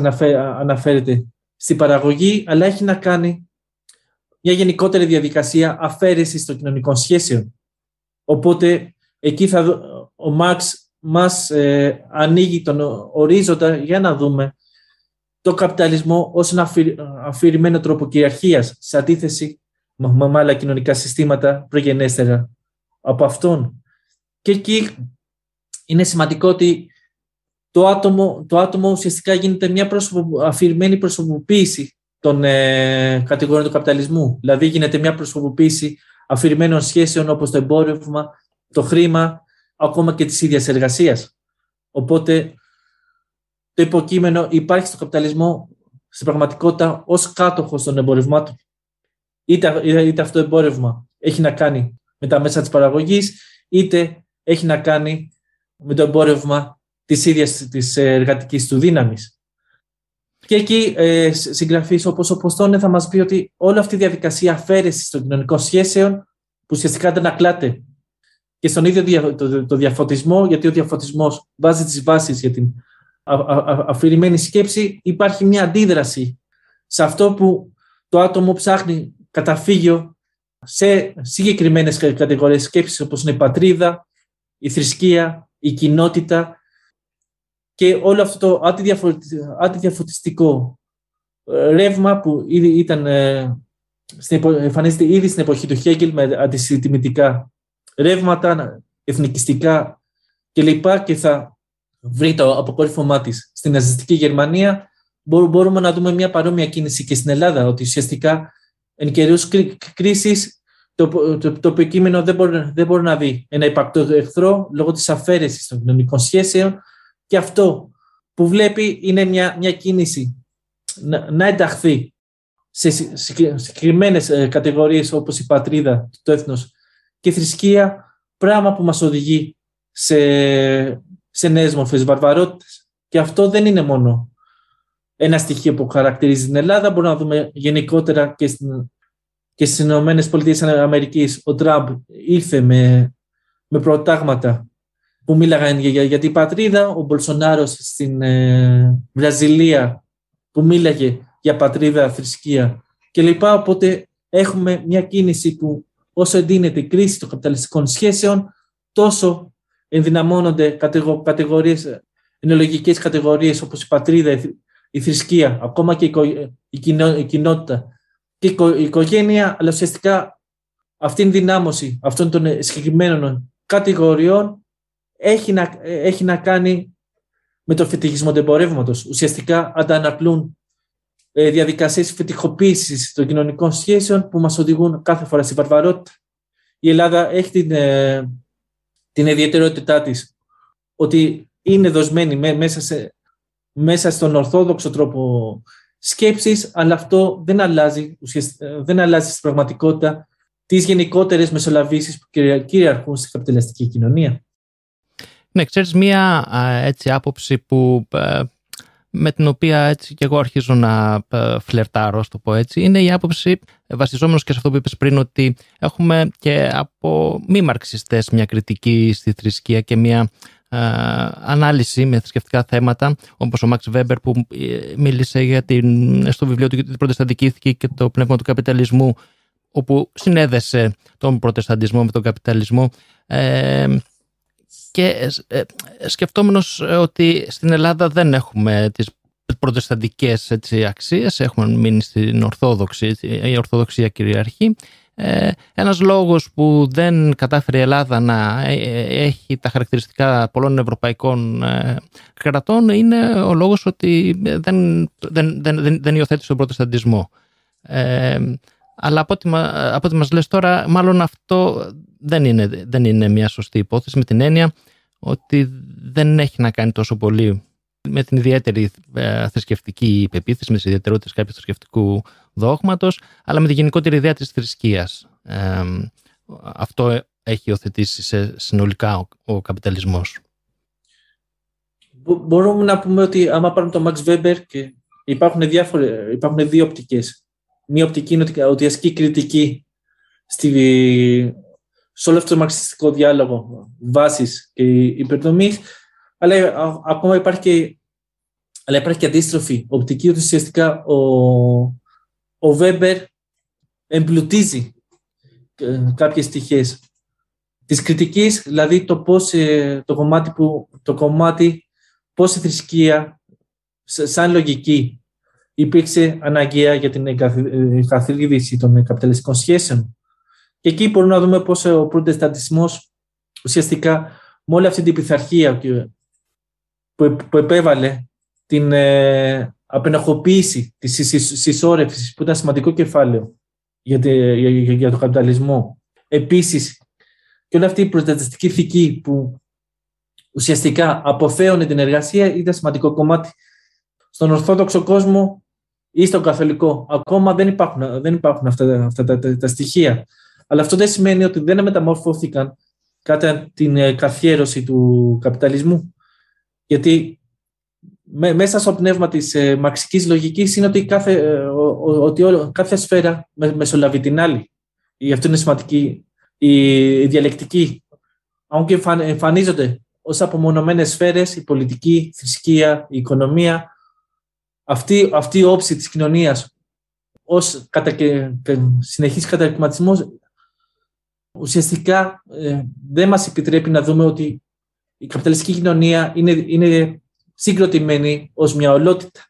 αναφέρεται στην παραγωγή, αλλά έχει να κάνει μια γενικότερη διαδικασία αφαίρεσης των κοινωνικών σχέσεων. Οπότε εκεί θα, ο Μαξ μας ε, ανοίγει τον ορίζοντα για να δούμε το καπιταλισμό ως ένα αφηρημένο τρόπο κυριαρχίας σε αντίθεση με άλλα κοινωνικά συστήματα προγενέστερα από αυτόν. Και εκεί είναι σημαντικό ότι το άτομο, το άτομο ουσιαστικά γίνεται μια προσωπο, αφηρημένη προσωποποίηση των ε, κατηγοριών του καπιταλισμού. Δηλαδή γίνεται μια προσωποποίηση αφηρημένων σχέσεων όπως το εμπόρευμα, το χρήμα, ακόμα και της ίδιας εργασίας. Οπότε το υποκείμενο υπάρχει στο καπιταλισμό στην πραγματικότητα ως κάτοχος των εμπορευμάτων είτε, είτε αυτό το εμπόρευμα έχει να κάνει με τα μέσα της παραγωγής, είτε έχει να κάνει με το εμπόρευμα της ίδιας της εργατικής του δύναμης. Και εκεί ε, συγγραφείς όπως ο Ποστόνε θα μας πει ότι όλη αυτή η διαδικασία αφαίρεσης των κοινωνικών σχέσεων που ουσιαστικά δεν ακλάται και στον ίδιο το, το διαφωτισμό, γιατί ο διαφωτισμός βάζει τις βάσεις για την αφηρημένη σκέψη, υπάρχει μια αντίδραση σε αυτό που το άτομο ψάχνει καταφύγιο σε συγκεκριμένες κατηγορίες σκέψης όπως είναι η πατρίδα, η θρησκεία, η κοινότητα και όλο αυτό το αντιδιαφωτιστικό ε, ρεύμα που ήδη ήταν, ε, εμφανίζεται ήδη στην εποχή του Χέγκελ με αντισυντημητικά ρεύματα, εθνικιστικά κλπ. Και θα βρει το αποκόρυφωμά της στην ναζιστική Γερμανία. Μπορούμε να δούμε μια παρόμοια κίνηση και στην Ελλάδα, ότι ουσιαστικά εν καιρούς κρίσης το, το, το υποκείμενο δεν μπορεί, δεν μπορεί να δει ένα υπαρκτό εχθρό λόγω της αφαίρεσης των κοινωνικών σχέσεων και αυτό που βλέπει είναι μια, μια κίνηση να, να ενταχθεί σε συγκεκριμένες ε, κατηγορίες όπως η πατρίδα, το έθνος και η θρησκεία, πράγμα που μας οδηγεί σε, σε νέες μορφές βαρβαρότητες. Και αυτό δεν είναι μόνο ένα στοιχείο που χαρακτηρίζει την Ελλάδα. Μπορούμε να δούμε γενικότερα και, στην, και στις Ηνωμένες Πολιτείες Αμερικής. Ο Τραμπ ήρθε με, με προτάγματα που μίλαγαν για, για, την πατρίδα. Ο Μπολσονάρος στην ε, Βραζιλία που μίλαγε για πατρίδα, θρησκεία κλπ. Οπότε έχουμε μια κίνηση που όσο εντείνεται η κρίση των καπιταλιστικών σχέσεων, τόσο ενδυναμώνονται κατηγορίες, ενολογικές κατηγορίες όπως η πατρίδα, η θρησκεία, ακόμα και η, κοινότητα και η, οικογένεια, αλλά ουσιαστικά αυτή η δυνάμωση αυτών των συγκεκριμένων κατηγοριών έχει να, έχει να κάνει με το φετιχισμό του εμπορεύματος. Ουσιαστικά αντανακλούν ε, διαδικασίες φετιχοποίηση των κοινωνικών σχέσεων που μας οδηγούν κάθε φορά στη βαρβαρότητα. Η Ελλάδα έχει την, ε, την ιδιαιτερότητά της ότι είναι δοσμένη μέσα, σε, μέσα στον ορθόδοξο τρόπο σκέψης, αλλά αυτό δεν αλλάζει, ε, δεν αλλάζει στην πραγματικότητα τις γενικότερες μεσολαβήσεις που κυριαρχούν στην καπιταλιστική κοινωνία. Ναι, ξέρεις, μία έτσι άποψη που, ε, με την οποία έτσι και εγώ αρχίζω να ε, φλερτάρω, το πω έτσι, είναι η άποψη, βασιζόμενος και σε αυτό που είπες πριν, ότι έχουμε και από μη μαρξιστές μια κριτική στη θρησκεία και μια ε, ανάλυση με θρησκευτικά θέματα, όπως ο Μαξ Βέμπερ που μίλησε για την, στο βιβλίο του την Προτεσταντική Ηθική και το πνεύμα του καπιταλισμού, όπου συνέδεσε τον προτεσταντισμό με τον καπιταλισμό. Ε, και ε, σκεφτόμενος ότι στην Ελλάδα δεν έχουμε τις προτεσταντικές έτσι, αξίες, έχουμε μείνει στην Ορθόδοξη, η Ορθοδοξία κυριαρχεί. Ε, ένας λόγος που δεν κατάφερε η Ελλάδα να ε, ε, έχει τα χαρακτηριστικά πολλών ευρωπαϊκών κρατών είναι ο λόγος ότι δεν, δεν, δεν, δεν υιοθέτησε τον προτεσταντισμό. αλλά από ό,τι, από ό,τι μας λες τώρα, μάλλον αυτό δεν είναι, δεν είναι μια σωστή υπόθεση με την έννοια ότι δεν έχει να κάνει τόσο πολύ με την ιδιαίτερη ε, θρησκευτική πεποίθηση, με τις ιδιαιτερότητες κάποιου θρησκευτικού δόγματος, αλλά με τη γενικότερη ιδέα της θρησκείας. Ε, αυτό έχει υιοθετήσει σε συνολικά ο, ο καπιταλισμός. Μπορούμε να πούμε ότι άμα πάρουμε τον Max Weber και υπάρχουν, διάφορε, υπάρχουν δύο οπτικές. Μία οπτική είναι ότι ασκεί κριτική στη, σε όλο αυτό το μαρξιστικό διάλογο βάσης και υπερδομής, αλλά ακόμα υπάρχει και, αλλά υπάρχει και αντίστροφη οπτική, ότι ουσιαστικά ο, ο Βέμπερ εμπλουτίζει ε, κάποιες στοιχείες της κριτικής, δηλαδή το πώς ε, το κομμάτι, που, το κομμάτι πώς η θρησκεία σαν λογική υπήρξε αναγκαία για την καθήλυση των καπιταλιστικών σχέσεων και εκεί μπορούμε να δούμε πώς ο προτεσταντισμός ουσιαστικά με όλη αυτή την πειθαρχία που επέβαλε την ε, απενοχοποίηση της συσσόρευσης που ήταν σημαντικό κεφάλαιο για, για, για τον καπιταλισμό. Επίσης, και όλη αυτή η προτεσταντική ηθική που ουσιαστικά αποφαίωνε την εργασία ήταν σημαντικό κομμάτι στον Ορθόδοξο κόσμο ή στον Καθολικό. Ακόμα δεν υπάρχουν, δεν υπάρχουν αυτά, αυτά τα, τα στοιχεία. Αλλά αυτό δεν σημαίνει ότι δεν μεταμορφώθηκαν κατά την ε, καθιέρωση του καπιταλισμού. Γιατί μέσα στο πνεύμα της ε, μαξικής λογικής είναι ότι κάθε, ε, ότι όλο, κάθε σφαίρα μεσολαβεί την άλλη. Γι' αυτό είναι σημαντική η διαλεκτική. Αν και εμφανίζονται ως απομονωμένες σφαίρες, η πολιτική, η θρησκεία, η οικονομία, αυτή, αυτή η όψη της κοινωνίας ως κατα, συνεχής καταρριματισμός ουσιαστικά ε, δεν μας επιτρέπει να δούμε ότι η καπιταλιστική κοινωνία είναι, είναι συγκροτημένη ως μια ολότητα.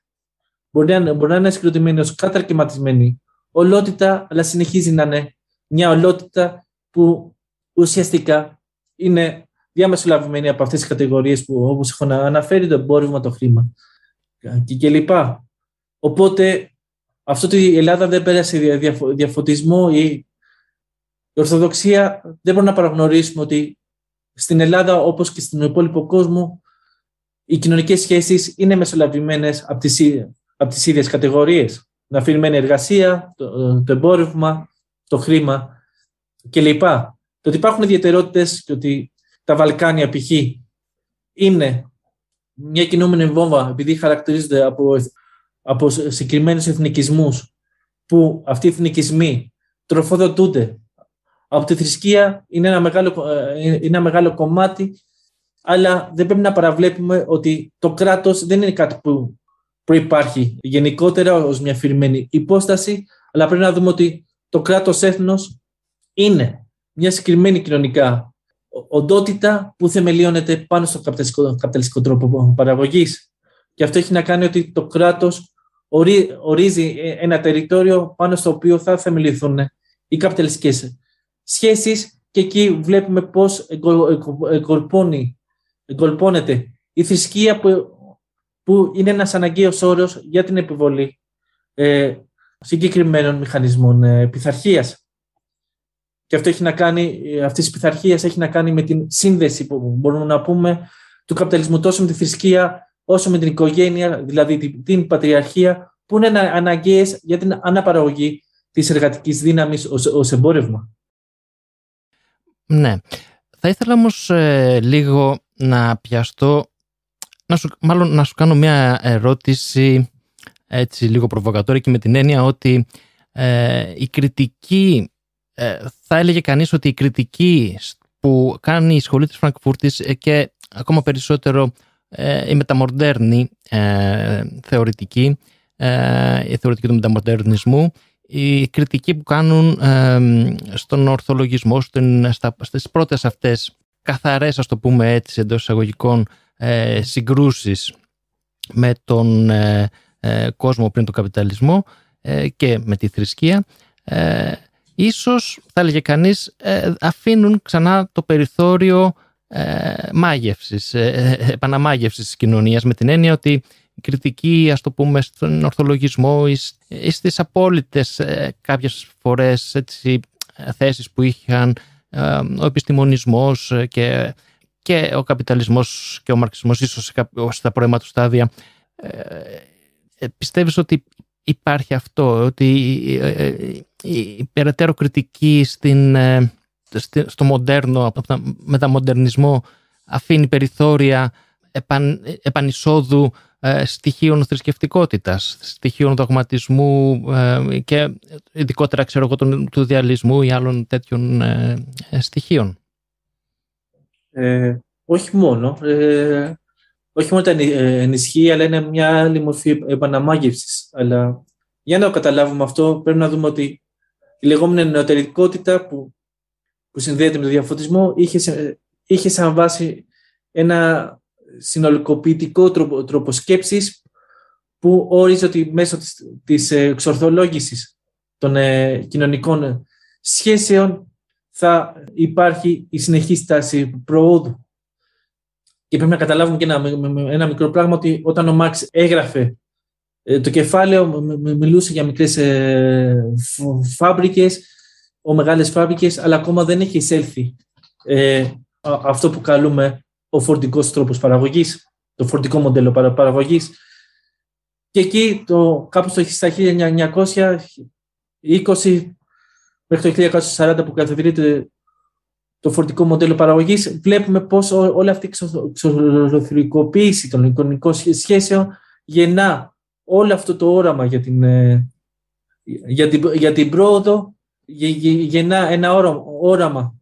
Μπορεί να, μπορεί να είναι συγκροτημένη ως καταρκηματισμένη ολότητα, αλλά συνεχίζει να είναι μια ολότητα που ουσιαστικά είναι διαμεσολαβημένη από αυτές τις κατηγορίες που όπως έχω αναφέρει το εμπόρευμα, το χρήμα και κλπ. Οπότε αυτό ότι η Ελλάδα δεν πέρασε διαφωτισμό ή η Ορθοδοξία δεν μπορούμε να παραγνωρίσουμε ότι στην Ελλάδα, όπως και στην υπόλοιπο κόσμο, οι κοινωνικές σχέσεις είναι μεσολαβημένες από τις, από τις ίδιες κατηγορίες. Να αφηρημένη εργασία, το, το εμπόρευμα, το χρήμα κλπ. Το ότι υπάρχουν ιδιαιτερότητες και ότι τα Βαλκάνια π.χ. είναι μια κινούμενη βόμβα επειδή χαρακτηρίζονται από, από συγκεκριμένους εθνικισμούς που αυτοί οι εθνικισμοί τροφοδοτούνται από τη θρησκεία είναι ένα μεγάλο, ε, είναι ένα μεγάλο κομμάτι, αλλά δεν πρέπει να παραβλέπουμε ότι το κράτος δεν είναι κάτι που προϋπάρχει γενικότερα ως μια φυρμένη υπόσταση, αλλά πρέπει να δούμε ότι το κράτος έθνος είναι μια συγκεκριμένη κοινωνικά οντότητα που θεμελιώνεται πάνω στο καπιταλιστικό, τρόπο παραγωγής. Και αυτό έχει να κάνει ότι το κράτος ορίζει ένα τεριτόριο πάνω στο οποίο θα θεμελιωθούν οι καπιταλιστικές σχέσεις και εκεί βλέπουμε πώς εγκολπώνει, εγκολπώνεται η θρησκεία που που είναι ένας αναγκαίος όρος για την επιβολή ε, συγκεκριμένων μηχανισμών ε, πειθαρχίας. Και αυτό έχει να κάνει, αυτής της πειθαρχίας έχει να κάνει με την σύνδεση που μπορούμε να πούμε του καπιταλισμού τόσο με τη θρησκεία όσο με την οικογένεια, δηλαδή την, την πατριαρχία, που είναι αναγκαίες για την αναπαραγωγή της εργατικής δύναμης ως, ως εμπόρευμα. Ναι. Θα ήθελα όμως ε, λίγο να πιαστώ, να σου, μάλλον να σου κάνω μια ερώτηση έτσι λίγο προβοκατόρια και με την έννοια ότι ε, η κριτική, ε, θα έλεγε κανείς ότι η κριτική που κάνει η σχολή της Φραγκφούρτης και ακόμα περισσότερο η μεταμοντέρνη θεωρητική, η θεωρητική του μεταμοντερνισμού η κριτική που κάνουν στον ορθολογισμό, στην, στα, στις πρώτες αυτές καθαρές, ας το πούμε έτσι, εντός εισαγωγικών ε, συγκρούσεις με τον ε, ε, κόσμο πριν τον καπιταλισμό ε, και με τη θρησκεία, ίσως, θα έλεγε κανείς, αφήνουν ξανά το περιθώριο μάγευσης, επαναμάγευσης της κοινωνίας με την έννοια ότι κριτική, ας το πούμε, στον ορθολογισμό ή στις απόλυτες ε, κάποιες φορές έτσι, θέσεις που είχαν ε, ο επιστημονισμός και, και ο καπιταλισμός και ο μαρξισμός ίσως στα πρώιμα του στάδια. Ε, πιστεύεις ότι υπάρχει αυτό, ότι η, περαιτέρω κριτική στην, στο μοντέρνο, μεταμοντερνισμό αφήνει περιθώρια επαν, επανεισόδου ε, στοιχείων θρησκευτικότητας, στοιχείων δογματισμού ε, και ειδικότερα ξέρω εγώ του διαλυσμού ή άλλων τέτοιων ε, στοιχείων. Ε, όχι μόνο. Ε, όχι μόνο τα ενισχύει, αλλά είναι μια άλλη μορφή επαναμάγευσης. Αλλά για να το καταλάβουμε αυτό, πρέπει να δούμε ότι η λεγόμενη νεωτερικότητα που, που συνδέεται με τον διαφωτισμό είχε, είχε σαν βάση ένα συνολικοποιητικό τρόπο, τρόπο σκέψης που ορίζει ότι μέσω της, της εξορθολόγησης των ε, κοινωνικών σχέσεων θα υπάρχει η συνεχή στάση προόδου. Και πρέπει να καταλάβουμε και ένα, ένα μικρό πράγμα ότι όταν ο Μάξ έγραφε ε, το κεφάλαιο μιλούσε για μικρές ε, φάμπρικες, ο μεγάλες φάμπρικες, αλλά ακόμα δεν έχει εισέλθει ε, αυτό που καλούμε ο φορτικός τρόπος παραγωγής, το φορτικό μοντέλο παραγωγής. Και εκεί, το, κάπου στα 1920 μέχρι το 1940 που καθιδρύεται το φορτικό μοντέλο παραγωγής, βλέπουμε πώς όλη αυτή η εξωτερικοποίηση των οικονομικών σχέσεων γεννά όλο αυτό το όραμα για την, ε, για την, για την πρόοδο, γεννά ένα όραμα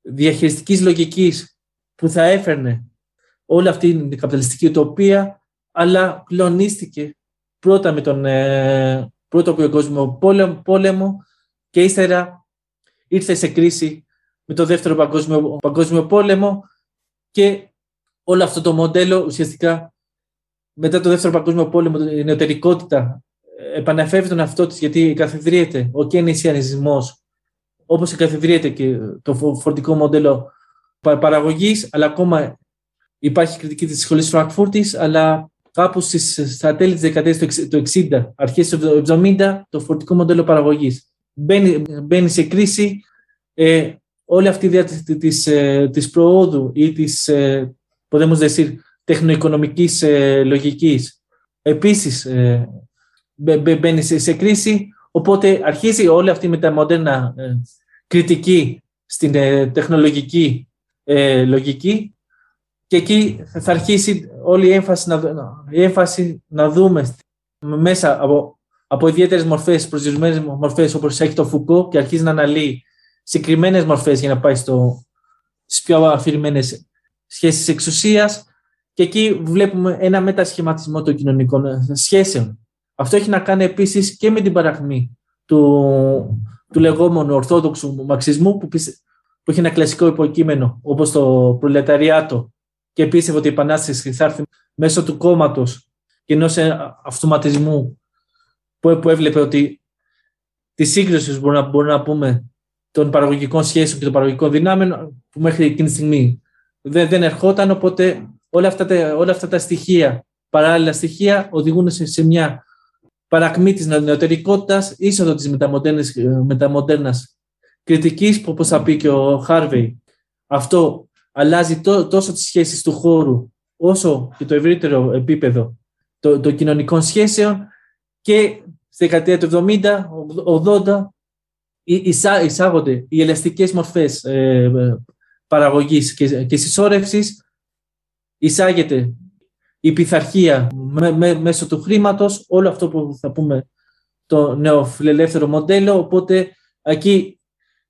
διαχειριστικής λογικής που θα έφερνε όλη αυτή την καπιταλιστική utopία, αλλά κλονίστηκε πρώτα με τον ε, πρώτο παγκόσμιο πόλεμο και ύστερα ήρθε σε κρίση με το δεύτερο παγκόσμιο, παγκόσμιο πόλεμο και όλο αυτό το μοντέλο ουσιαστικά μετά το δεύτερο παγκόσμιο πόλεμο η νεωτερικότητα επαναφέρει τον εαυτό της γιατί καθιδρύεται ο κενησιανισμός όπως καθιδρύεται και το φορτικό μοντέλο παραγωγής, αλλά ακόμα υπάρχει κριτική της σχολής Φραγκφούρτης, αλλά κάπου στις, στα τέλη της δεκαετίας του 60, αρχές του 70, το φορτικό μοντέλο παραγωγής μπαίνει, μπαίνει σε κρίση. Ε, όλη αυτή η ιδέα της, της, ε, προόδου ή της, ε, podemos decir, τεχνοοικονομικής ε, λογικής επίσης ε, μπαίνει σε, σε, κρίση, οπότε αρχίζει όλη αυτή η μεταμοντέρνα ε, κριτική στην ε, τεχνολογική ε, λογική και εκεί θα αρχίσει όλη η έμφαση να, η έμφαση να δούμε μέσα από, από ιδιαίτερες μορφές, προσδιορισμένες μορφές όπως έχει το Φουκώ και αρχίζει να αναλύει συγκεκριμένες μορφές για να πάει στις πιο αφηρημένες σχέσεις εξουσίας. Και εκεί βλέπουμε ένα μετασχηματισμό των κοινωνικών σχέσεων. Αυτό έχει να κάνει επίσης και με την παραχμή του, του λεγόμενου ορθόδοξου μαξισμού που που έχει ένα κλασικό υποκείμενο όπως το προλεταριάτο και πίστευε ότι η Επανάσταση θα έρθει μέσω του κόμματος και ενός αυτοματισμού που, που έβλεπε ότι τη σύγκριση μπορούμε να, μπορούμε να πούμε των παραγωγικών σχέσεων και των παραγωγικών δυνάμεων που μέχρι εκείνη τη στιγμή δεν, δεν ερχόταν οπότε όλα αυτά, τα, όλα αυτά τα στοιχεία παράλληλα στοιχεία οδηγούν σε, μια παρακμή της νεωτερικότητας, είσοδο της μεταμοντέρνας κριτικής, που όπως θα πει και ο Χάρβεϊ, αυτό αλλάζει τόσο τις σχέσεις του χώρου, όσο και το ευρύτερο επίπεδο των κοινωνικών σχέσεων και στη δεκαετία του 70-80 εισάγονται οι ελαστικές μορφές ε, παραγωγής και, και συσσόρευσης, εισάγεται η πειθαρχία μέσω του χρήματος, όλο αυτό που θα πούμε το νεοφιλελεύθερο μοντέλο, οπότε εκεί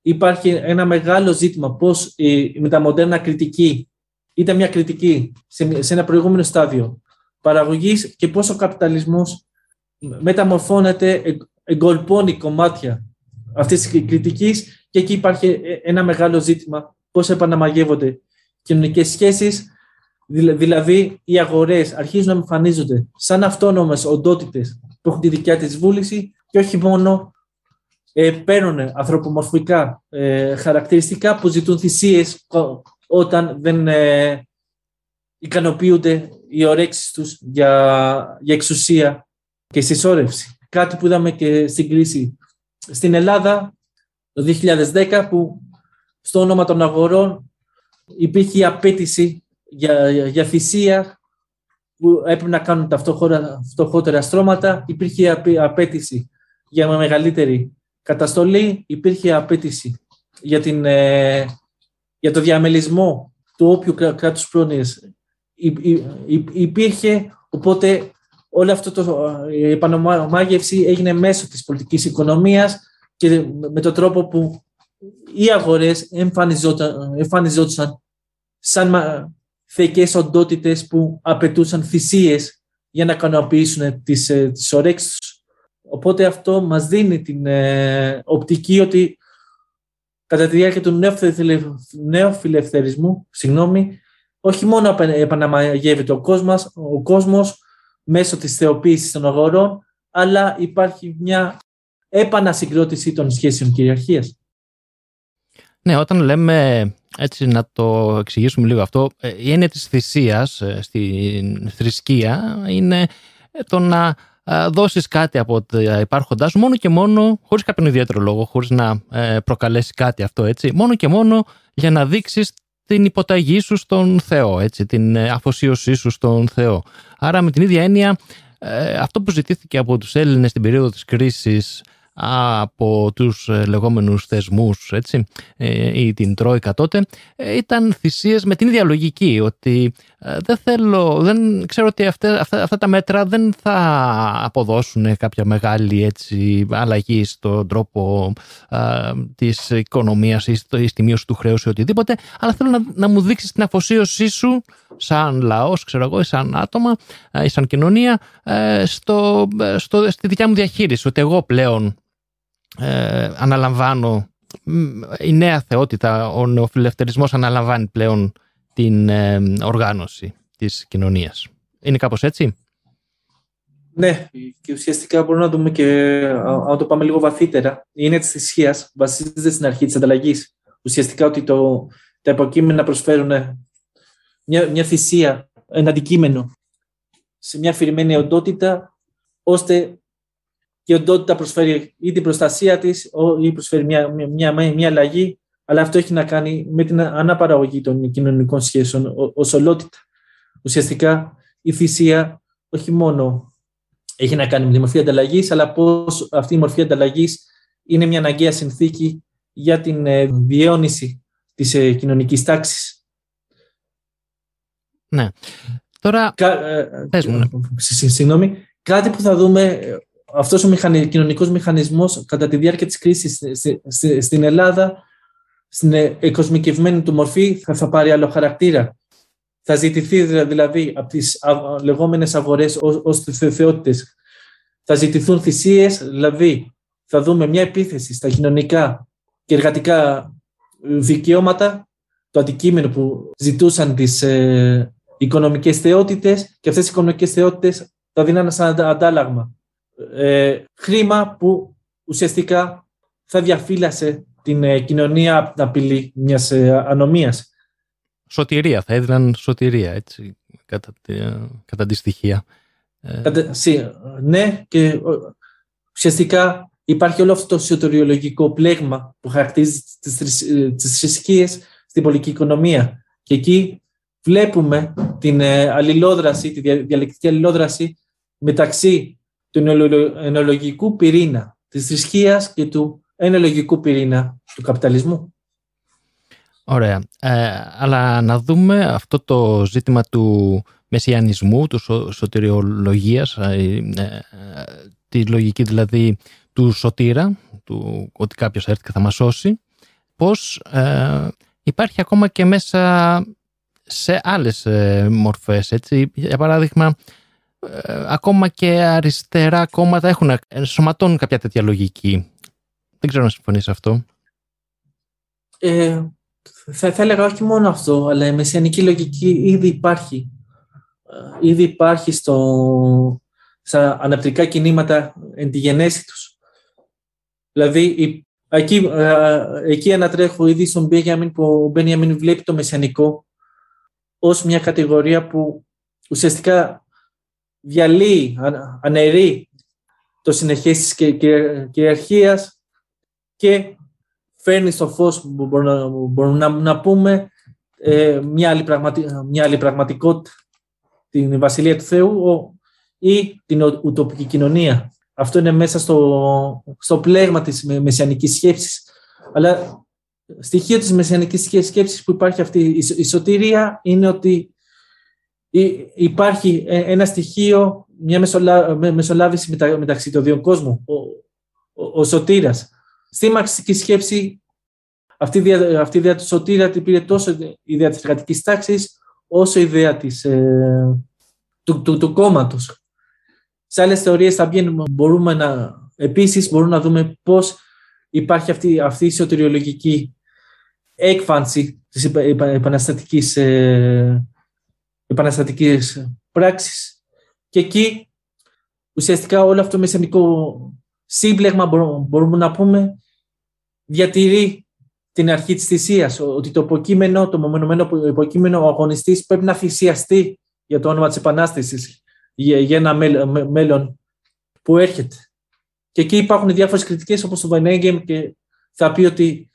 υπάρχει ένα μεγάλο ζήτημα πώς η μεταμοντέρνα κριτική ήταν μια κριτική σε, ένα προηγούμενο στάδιο παραγωγής και πώς ο καπιταλισμός μεταμορφώνεται, εγκολπώνει κομμάτια αυτής της κριτικής και εκεί υπάρχει ε, ένα μεγάλο ζήτημα πώς επαναμαγεύονται κοινωνικές σχέσεις, δηλαδή οι αγορές αρχίζουν να εμφανίζονται σαν αυτόνομες οντότητες που έχουν τη δικιά της βούληση και όχι μόνο ε, παίρνουν ανθρωπομορφικά ε, χαρακτηριστικά που ζητούν θυσίες όταν δεν ε, ικανοποιούνται οι ωρέξεις τους για, για εξουσία και συσσόρευση. Κάτι που είδαμε και στην κρίση στην Ελλάδα το 2010 που στο όνομα των αγορών υπήρχε η απέτηση για, για, για θυσία που έπρεπε να κάνουν τα φτωχότερα στρώματα. Υπήρχε απέτηση για μεγαλύτερη καταστολή. Υπήρχε απέτηση για, την, ε, για το διαμελισμό του όποιου κράτους πρόνοιας. Υπήρχε, οπότε όλη αυτή η επανομάγευση έγινε μέσω της πολιτικής οικονομίας και με τον τρόπο που οι αγορές εμφανιζόντουσαν σαν θεϊκές οντότητες που απαιτούσαν θυσίες για να ικανοποιήσουν τις, ε, τις ορέξεις τους. Οπότε αυτό μας δίνει την ε, οπτική ότι κατά τη διάρκεια του νέου φιλελευθερισμού, συγγνώμη, όχι μόνο επαναμαγεύεται ο κόσμος, ο κόσμος μέσω της θεοποίησης των αγορών, αλλά υπάρχει μια επανασυγκρότηση των σχέσεων κυριαρχίας. Ναι, όταν λέμε, έτσι να το εξηγήσουμε λίγο αυτό, ε, η έννοια της θυσίας ε, στη θρησκεία είναι το να ε, δώσεις κάτι από τα υπάρχοντά σου μόνο και μόνο, χωρίς κάποιον ιδιαίτερο λόγο, χωρίς να προκαλέσει κάτι αυτό, έτσι, μόνο και μόνο για να δείξεις την υποταγή σου στον Θεό, έτσι, την αφοσίωσή σου στον Θεό. Άρα με την ίδια έννοια, αυτό που ζητήθηκε από τους Έλληνες στην περίοδο της κρίσης από τους ε, λεγόμενους θεσμούς έτσι, ε, ή την Τρόικα τότε ε, ήταν θυσίες με την ίδια λογική ότι δεν θέλω, δεν ξέρω ότι αυτά, αυτά, αυτά τα μέτρα δεν θα αποδώσουν κάποια μεγάλη έτσι, αλλαγή στον τρόπο α, της οικονομίας ή στη μείωση του χρέους ή οτιδήποτε αλλά θέλω να, να μου δείξεις την αφοσίωσή σου σαν λαός, ξέρω εγώ, ή σαν άτομα ή σαν κοινωνία στο, στο, στη δικιά μου διαχείριση ότι εγώ πλέον ε, αναλαμβάνω η νέα θεότητα, ο νεοφιλελευθερισμός αναλαμβάνει πλέον την ε, οργάνωση της κοινωνίας. Είναι κάπως έτσι; Ναι, και ουσιαστικά μπορούμε να δούμε και αν το πάμε λίγο βαθύτερα. Είναι της θυσίας, βασίζεται στην αρχή της ανταλλαγής. Ουσιαστικά ότι το, τα υποκείμενα προσφέρουν μια, μια θυσία, ένα αντικείμενο σε μια αφηρημένη οντότητα, ώστε η οντότητα προσφέρει ή την προστασία της ή προσφέρει μια, μια, μια, μια αλλαγή, αλλά αυτό έχει να κάνει με την αναπαραγωγή των κοινωνικών σχέσεων ως ολότητα. Ουσιαστικά η θυσία όχι μόνο έχει να κάνει με τη μορφή ανταλλαγής, αλλά πώς αυτή η μορφή ανταλλαγής είναι μια αναγκαία συνθήκη για την ε, διαιώνιση της ε, κοινωνικής τάξης. Ναι. Τώρα. Κα, ε, πες μου, ναι. Συγγνώμη. Κάτι που θα δούμε αυτός ο μηχανι, κοινωνικός μηχανισμός κατά τη διάρκεια της κρίσης στην Ελλάδα, στην εκοσμικευμένη του μορφή, θα, θα πάρει άλλο χαρακτήρα. Θα ζητηθεί δηλαδή από τις λεγόμενες αγορές ως θεότητες. Θα ζητηθούν θυσίες, δηλαδή θα δούμε μια επίθεση στα κοινωνικά και εργατικά δικαιώματα, το αντικείμενο που ζητούσαν τις ε, οικονομικές θεότητες και αυτές οι οικονομικές θεότητες θα δίνανε σαν αντάλλαγμα ε, χρήμα που ουσιαστικά θα διαφύλασε την ε, κοινωνία από την απειλή μιας ε, ανομίας. Σωτηρία, θα έδιναν σωτηρία, έτσι. κατά, κατά τη στοιχεία. ναι, και ουσιαστικά υπάρχει όλο αυτό το σωτηριολογικό πλέγμα που χαρακτηρίζει τις, τις θρησκείες στην πολιτική οικονομία. Και εκεί βλέπουμε την ε, αλληλόδραση, τη διαλεκτική αλληλόδραση μεταξύ του ενολογικού πυρήνα της θρησκείας και του ενολογικού πυρήνα του καπιταλισμού. Ωραία. Ε, αλλά να δούμε αυτό το ζήτημα του μεσιανισμού, του σω, σωτηριολογίας, ε, τη λογική δηλαδή του σωτήρα, του ότι κάποιος θα έρθει και θα μας σώσει, πώς υπάρχει ακόμα και μέσα σε άλλες ε, μορφές. Έτσι. Για παράδειγμα, ε, ακόμα και αριστερά κόμματα έχουν, ενσωματώνουν κάποια τέτοια λογική. Δεν ξέρω να συμφωνείς αυτό. Ε, θα, θα έλεγα όχι μόνο αυτό, αλλά η μεσιανική λογική ήδη υπάρχει. Ε, ήδη υπάρχει στο, στα αναπτυρικά κινήματα εν τη γενέση τους. Δηλαδή, εκεί, εκεί ανατρέχω ήδη στον Μπένιαμιν που ο Μπένιαμιν βλέπει το μεσιανικό ως μια κατηγορία που ουσιαστικά διαλύει, αναιρεί το συνεχές της κυριαρχίας και φέρνει στο φως που μπορούμε να, πούμε ε, μια, άλλη μια άλλη πραγματικότητα, την Βασιλεία του Θεού ή την ουτοπική κοινωνία. Αυτό είναι μέσα στο, στο πλέγμα της μεσιανικής σκέψης. Αλλά στοιχείο της μεσιανικής σκέψης που υπάρχει αυτή η σωτηρία είναι ότι υπάρχει ε, ένα στοιχείο, μια μεσολάβηση μεταξύ των δύο κόσμων, ο, ο, ο σωτήρας. Στη μαρξιστική σκέψη αυτή η ιδέα, αυτή η ιδέα του σωτήρα την πήρε τόσο η ιδέα της εργατικής τάξης όσο η ιδέα της, ε, του, του, του κόμματος. Σε άλλες θεωρίες θα βγαίνουμε, μπορούμε να, επίσης μπορούμε να δούμε πώς υπάρχει αυτή, αυτή η σωτηριολογική έκφανση της επαναστατικής, ε, επαναστατικής πράξης. Και εκεί ουσιαστικά όλο αυτό το μεσανικό σύμπλεγμα μπορούμε να πούμε διατηρεί την αρχή της θυσίας, ότι το υποκείμενο, το μεμονωμένο υποκείμενο, ο αγωνιστής πρέπει να θυσιαστεί για το όνομα της Επανάστασης, για, ένα μέλλον που έρχεται. Και εκεί υπάρχουν διάφορες κριτικές όπως το Βανέγκεμ και θα πει ότι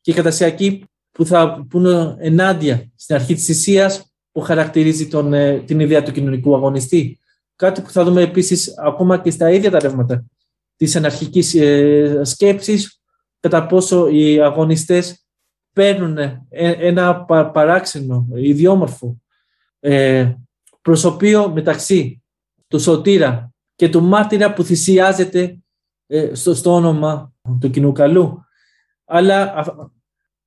και κατασιακή που θα που είναι ενάντια στην αρχή της θυσίας που χαρακτηρίζει τον, ε, την ιδέα του κοινωνικού αγωνιστή. Κάτι που θα δούμε επίσης ακόμα και στα ίδια τα ρεύματα της αναρχικής ε, σκέψης, κατά πόσο οι αγωνιστές παίρνουν ε, ένα παράξενο, ιδιόμορφο ε, προσωπείο μεταξύ του σωτήρα και του μάρτυρα που θυσιάζεται στο, στο όνομα του κοινού καλού. Αλλά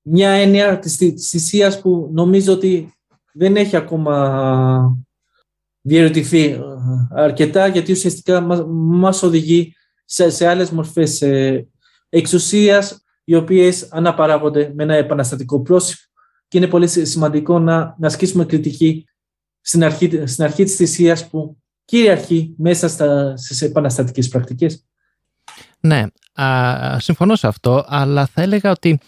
μια έννοια της θυσίας που νομίζω ότι δεν έχει ακόμα διερωτηθεί ε, αρκετά γιατί ουσιαστικά μας οδηγεί σε, σε άλλες μορφές ε, εξουσίας οι οποίες αναπαράγονται με ένα επαναστατικό πρόσωπο και είναι πολύ σημαντικό να, να ασκήσουμε κριτική στην αρχή, στην αρχή της θυσίας που κυριαρχεί μέσα στα, στις επαναστατικές πρακτικές. Ναι, α, συμφωνώ σε αυτό, αλλά θα έλεγα ότι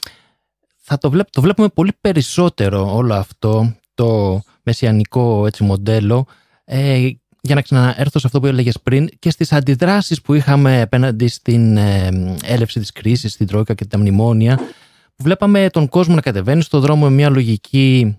θα το, βλέπ, το βλέπουμε πολύ περισσότερο όλο αυτό το μεσιανικό έτσι, μοντέλο. Ε, για να ξαναέρθω σε αυτό που έλεγες πριν και στις αντιδράσεις που είχαμε απέναντι στην ε, έλευση της κρίσης, στην Τρόικα και τα μνημόνια που βλέπαμε τον κόσμο να κατεβαίνει στον δρόμο με μια λογική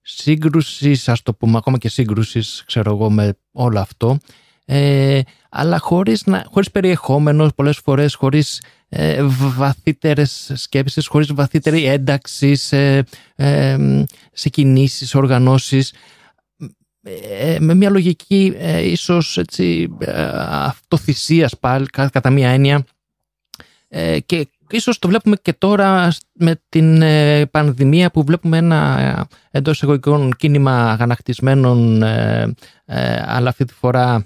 σύγκρουσης, ας το πούμε ακόμα και σύγκρουσης, ξέρω εγώ με όλο αυτό ε, αλλά χωρίς, να, χωρίς περιεχόμενος πολλές φορές, χωρίς ε, βαθύτερες σκέψεις, χωρίς βαθύτερη ένταξη σε, ε, σε κινήσεις, οργανώσεις, ε, με μια λογική ε, ίσως έτσι, ε, αυτοθυσίας πάλι κατά μία έννοια. Και ίσως το βλέπουμε και τώρα με την πανδημία που βλέπουμε ένα εντός εγωγικών κίνημα αγανακτισμένων αλλά αυτή τη φορά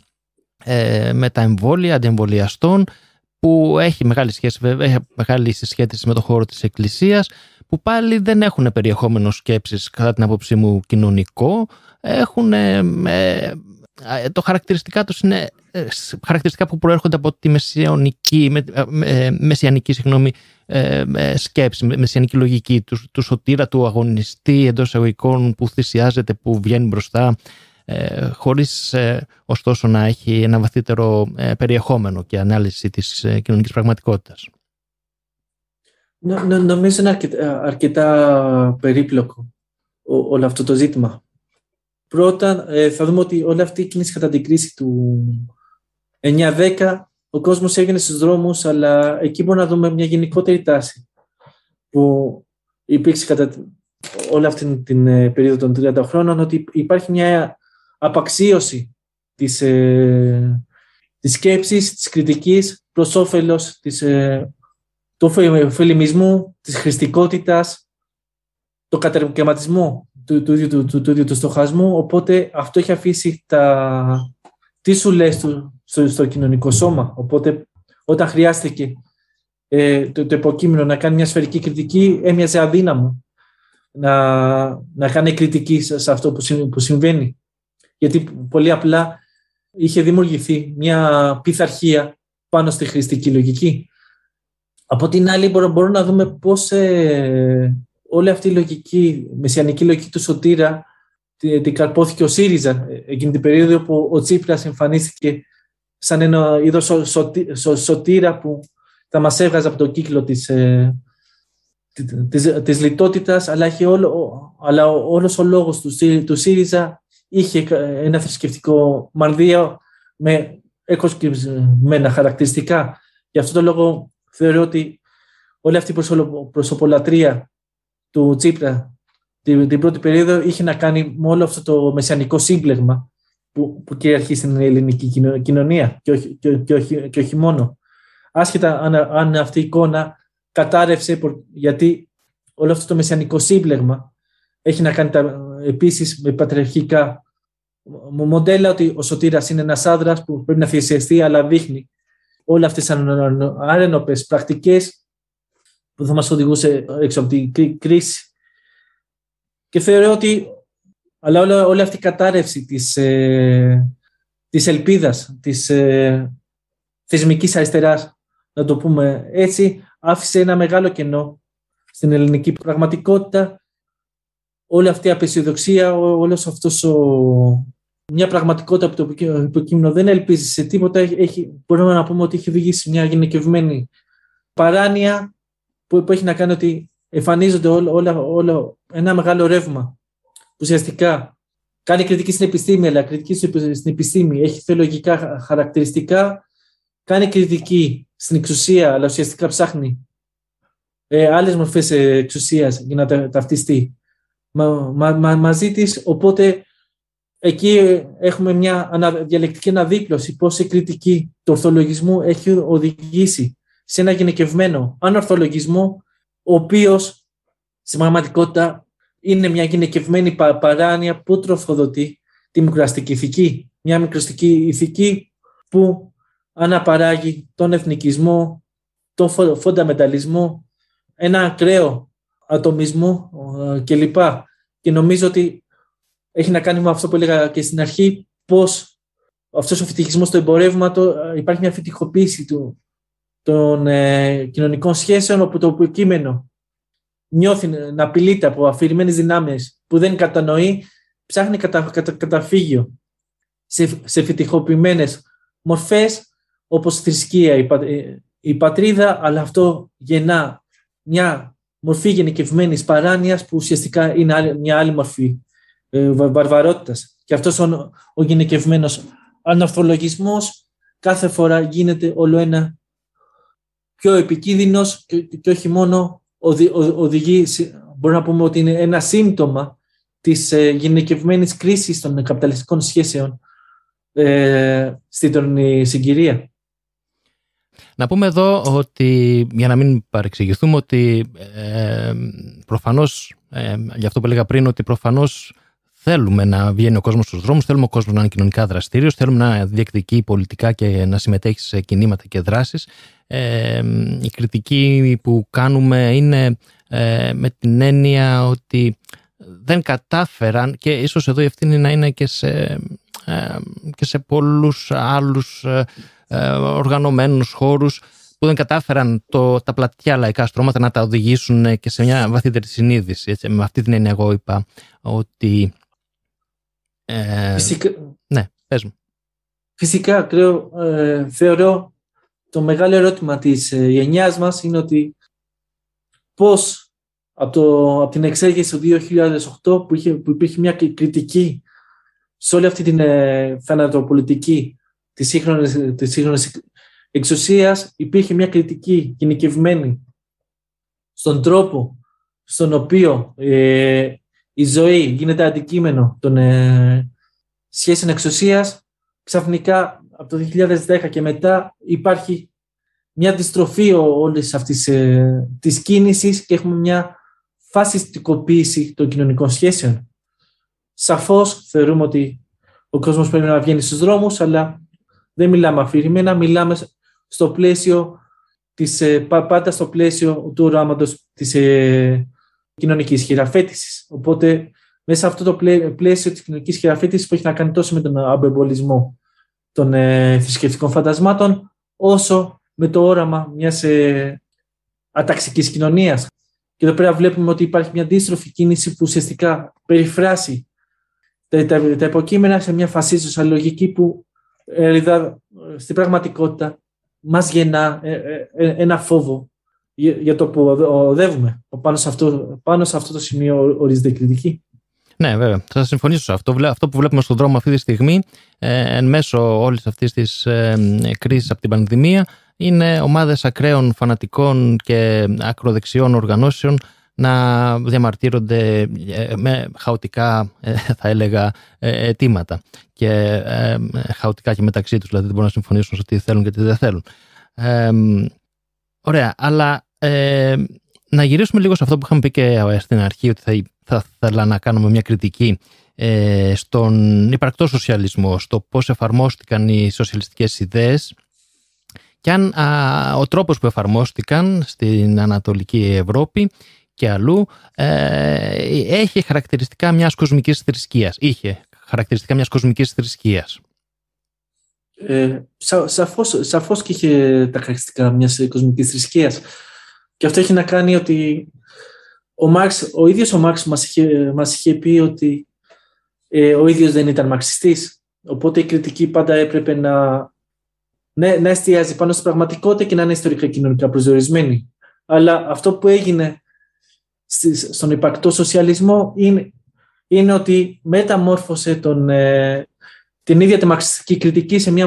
με τα εμβόλια αντιεμβολιαστών που έχει μεγάλη σχέση βέβαια, έχει μεγάλη συσχέτιση με το χώρο της εκκλησίας που πάλι δεν έχουν περιεχόμενο σκέψης κατά την άποψή μου κοινωνικό. Έχουν ε, ε, το χαρακτηριστικά τους είναι ε, χαρακτηριστικά που προέρχονται από τη μεσιανική, με, μεσιανική συγγνώμη, ε, ε, σκέψη, μεσιανική λογική τους, τους σωτήρα, του αγωνιστή εντός εγωικών που θυσιάζεται, που βγαίνει μπροστά, ε, χωρίς ε, ωστόσο να έχει ένα βαθύτερο ε, περιεχόμενο και ανάλυση της ε, κοινωνικής πραγματικότητας. Νο, νομίζω είναι αρκετά, περίπλοκο όλο αυτό το ζήτημα. Πρώτα, θα δούμε ότι όλη αυτή η κίνηση κατά την κρίση του 9-10 ο κόσμος έγινε στους δρόμους, αλλά εκεί μπορούμε να δούμε μια γενικότερη τάση που υπήρξε κατά όλη αυτή την ε, περίοδο των 30 χρόνων, ότι υπάρχει μια απαξίωση της, ε, της σκέψης, της κριτικής προς όφελος της, ε, του φιλιμισμού, της χρηστικότητας, το κατερκαιματισμό του, του, του, του, του, του στοχασμού, οπότε αυτό έχει αφήσει τα, τι σου λες του, στο, στο κοινωνικό σώμα. Οπότε όταν χρειάστηκε ε, το, το υποκείμενο να κάνει μια σφαιρική κριτική, έμοιαζε αδύναμο να, να κάνει κριτική σε αυτό που, που συμβαίνει. Γιατί πολύ απλά είχε δημιουργηθεί μια πειθαρχία πάνω στη χρηστική λογική. Από την άλλη μπορούμε, να δούμε πώς ε, όλη αυτή η λογική, μεσιανική λογική του Σωτήρα την καρπόθηκε ο ΣΥΡΙΖΑ εκείνη την περίοδο που ο Τσίπρας εμφανίστηκε σαν ένα είδος σωτήρα που θα μας έβγαζε από το κύκλο της, ε, της, της λιτότητας, αλλά, έχει όλο, αλλά όλος ο λόγος του, του ΣΥΡΙΖΑ είχε ένα θρησκευτικό μανδύα με ένα χαρακτηριστικά. Γι' αυτό το λόγο θεωρώ ότι όλη αυτή η προσωπολατρία του Τσίπρα την, την πρώτη περίοδο είχε να κάνει με όλο αυτό το μεσιανικό σύμπλεγμα που, που κυριαρχεί στην ελληνική κοινωνία και όχι, και, και όχι, και όχι μόνο. Άσχετα αν, αν αυτή η εικόνα κατάρρευσε γιατί όλο αυτό το μεσιανικό σύμπλεγμα έχει να κάνει τα, επίσης με πατριαρχικά μοντέλα ότι ο Σωτήρας είναι ένας άντρας που πρέπει να θυσιαστεί αλλά δείχνει όλα αυτές τις άρενοπες πρακτικές που θα μας οδηγούσε έξω από την κρίση. Και θεωρώ ότι αλλά όλη, αυτή η κατάρρευση της, ε, της ελπίδας, της ε, θεσμικής αριστεράς, να το πούμε έτσι, άφησε ένα μεγάλο κενό στην ελληνική πραγματικότητα. Όλη αυτή η απεσιοδοξία, όλος αυτός ο, μια πραγματικότητα που το υποκείμενο δεν ελπίζει σε τίποτα, έχει, μπορούμε να πούμε ότι έχει οδηγήσει μια γενικευμένη παράνοια που, που έχει να κάνει ότι εμφανίζονται όλα, όλα, ένα μεγάλο ρεύμα ουσιαστικά κάνει κριτική στην επιστήμη, αλλά κριτική στην επιστήμη έχει θεολογικά χαρακτηριστικά, κάνει κριτική στην εξουσία, αλλά ουσιαστικά ψάχνει ε, άλλες μορφές εξουσίας για να ταυτιστεί μα, μα, μαζί της. Οπότε εκεί έχουμε μια διαλεκτική αναδίπλωση πώς η κριτική του ορθολογισμού έχει οδηγήσει σε ένα γενικευμένο ανορθολογισμό ο οποίος στην πραγματικότητα είναι μια γυναικευμένη παράνοια που τροφοδοτεί τη μικραστική ηθική. Μια μικραστική ηθική που αναπαράγει τον εθνικισμό, τον φονταμεταλισμό, ένα ακραίο ατομισμό ε, κλπ. Και νομίζω ότι έχει να κάνει με αυτό που έλεγα και στην αρχή, πώς αυτός ο φυτυχισμός του εμπορεύματο ε, υπάρχει μια φυτυχοποίηση του, των ε, κοινωνικών σχέσεων όπου το κείμενο νιώθει να απειλείται από αφηρημένες δυνάμεις που δεν κατανοεί, ψάχνει κατα, κατα, καταφύγιο σε, σε φυτυχοποιημένε μορφές όπως θρησκεία, η, η πατρίδα, αλλά αυτό γεννά μια μορφή γενικευμένης παράνοιας που ουσιαστικά είναι μια άλλη μορφή ε, βαρβαρότητας. Και αυτός ο, ο γενικευμένος ανορθολογισμός κάθε φορά γίνεται όλο ένα πιο επικίνδυνος και, και όχι μόνο οδηγεί, μπορούμε να πούμε ότι είναι ένα σύμπτωμα της ε, γενικευμένης κρίσης των καπιταλιστικών σχέσεων ε, στην τωρινή συγκυρία. Να πούμε εδώ ότι, για να μην παρεξηγηθούμε, ότι ε, προφανώς, ε, για αυτό που έλεγα πριν, ότι προφανώς θέλουμε να βγαίνει ο κόσμος στους δρόμους, θέλουμε ο κόσμος να είναι κοινωνικά δραστήριος, θέλουμε να διεκδικεί πολιτικά και να συμμετέχει σε κινήματα και δράσεις. Ε, η κριτική που κάνουμε είναι ε, με την έννοια ότι δεν κατάφεραν και ίσως εδώ η ευθύνη να είναι και σε, ε, και σε πολλούς άλλους ε, οργανωμένους χώρους που δεν κατάφεραν το, τα πλατιά λαϊκά στρώματα να τα οδηγήσουν και σε μια βαθύτερη συνείδηση. Έτσι. Με αυτή την έννοια εγώ είπα ότι... Ε, Φυσικά, ναι, πες μου. Φυσικά, κρέω, ε, θεωρώ το μεγάλο ερώτημα της ε, γενιάς μας είναι ότι πώς από, το, από την εξέγερση του 2008 που, είχε, που υπήρχε μια κριτική σε όλη αυτή την ε, θανατοπολιτική της σύγχρονης, της σύγχρονης εξουσίας υπήρχε μια κριτική γενικευμένη στον τρόπο στον οποίο ε, η ζωή γίνεται αντικείμενο των ε, σχέσεων εξουσίας ξαφνικά από το 2010 και μετά υπάρχει μια αντιστροφή όλης αυτής ε, της κίνησης και έχουμε μια φασιστικοποίηση των κοινωνικών σχέσεων. Σαφώς θεωρούμε ότι ο κόσμος πρέπει να βγαίνει στους δρόμους, αλλά δεν μιλάμε αφηρημένα, μιλάμε στο πλαίσιο της, ε, πάντα στο πλαίσιο του οράματος της ε, κοινωνικής χειραφέτησης. Οπότε, μέσα σε αυτό το πλαίσιο της κοινωνικής χειραφέτησης που έχει να κάνει τόσο με τον αμπεμπολισμό των ε, θρησκευτικών φαντασμάτων, όσο με το όραμα μιας ε, αταξικής κοινωνίας. Και εδώ πέρα βλέπουμε ότι υπάρχει μια αντίστροφη κίνηση που ουσιαστικά περιφράσει τα, τα, τα υποκείμενα σε μια φασίζουσα λογική που ε, στην πραγματικότητα μας γεννά ε, ε, ένα φόβο για, το που οδεύουμε. Πάνω σε αυτό, πάνω σε αυτό το σημείο ορίζεται η κριτική. Ναι, βέβαια. Θα συμφωνήσω σε αυτό. Αυτό που βλέπουμε στον δρόμο αυτή τη στιγμή, ε, εν μέσω όλης αυτής της ε, κρίσης από την πανδημία, είναι ομάδες ακραίων φανατικών και ακροδεξιών οργανώσεων να διαμαρτύρονται ε, με χαοτικά, ε, θα έλεγα, ε, αιτήματα και χαοτικά και μεταξύ τους, δηλαδή δεν μπορούν να συμφωνήσουν σε τι θέλουν και τι δεν θέλουν. ωραία, αλλά να γυρίσουμε λίγο σε αυτό που είχαμε πει και στην αρχή, ότι θα, θα ήθελα να κάνουμε μια κριτική στον υπαρκτό σοσιαλισμό, στο πώς εφαρμόστηκαν οι σοσιαλιστικές ιδέες και αν ο τρόπος που εφαρμόστηκαν στην Ανατολική Ευρώπη και αλλού ε, έχει χαρακτηριστικά μιας κοσμικής θρησκείας. Είχε χαρακτηριστικά μιας κοσμικής θρησκείας. Ε, σα, σαφώς, σαφώς και είχε τα χαρακτηριστικά μιας κοσμικής θρησκείας. Και αυτό έχει να κάνει ότι ο, Μάρξ, ο ίδιος ο Μάρξ μας είχε, μας είχε πει ότι ε, ο ίδιος δεν ήταν μαρξιστής. Οπότε η κριτική πάντα έπρεπε να ναι, να εστιάζει πάνω στην πραγματικότητα και να είναι ιστορικά κοινωνικά προσδιορισμένη. Αλλά αυτό που έγινε στον υπαρκτό σοσιαλισμό είναι, είναι ότι μεταμόρφωσε τον, ε, την ίδια τη μαρξιστική κριτική σε μια,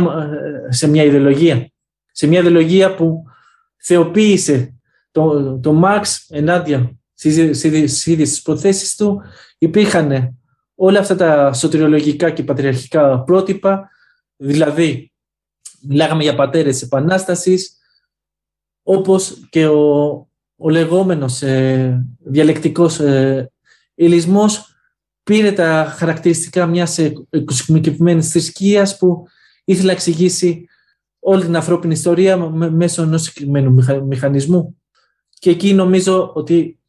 ε, σε μια ιδεολογία. Σε μια ιδεολογία που θεοποίησε το, το Μάρξ ενάντια στις ίδιες προθέσεις του. Υπήρχαν όλα αυτά τα σωτηριολογικά και πατριαρχικά πρότυπα, δηλαδή Μιλάγαμε για πατέρες της Επανάστασης, όπως και ο, ο λεγόμενος ε, διαλεκτικός ε, ηλισμός πήρε τα χαρακτηριστικά μιας εξοικονομικευμένης θρησκείας που ήθελε να εξηγήσει όλη την ανθρώπινη ιστορία μέσω ενός συγκεκριμένου μηχανισμού. Και εκεί νομίζω ότι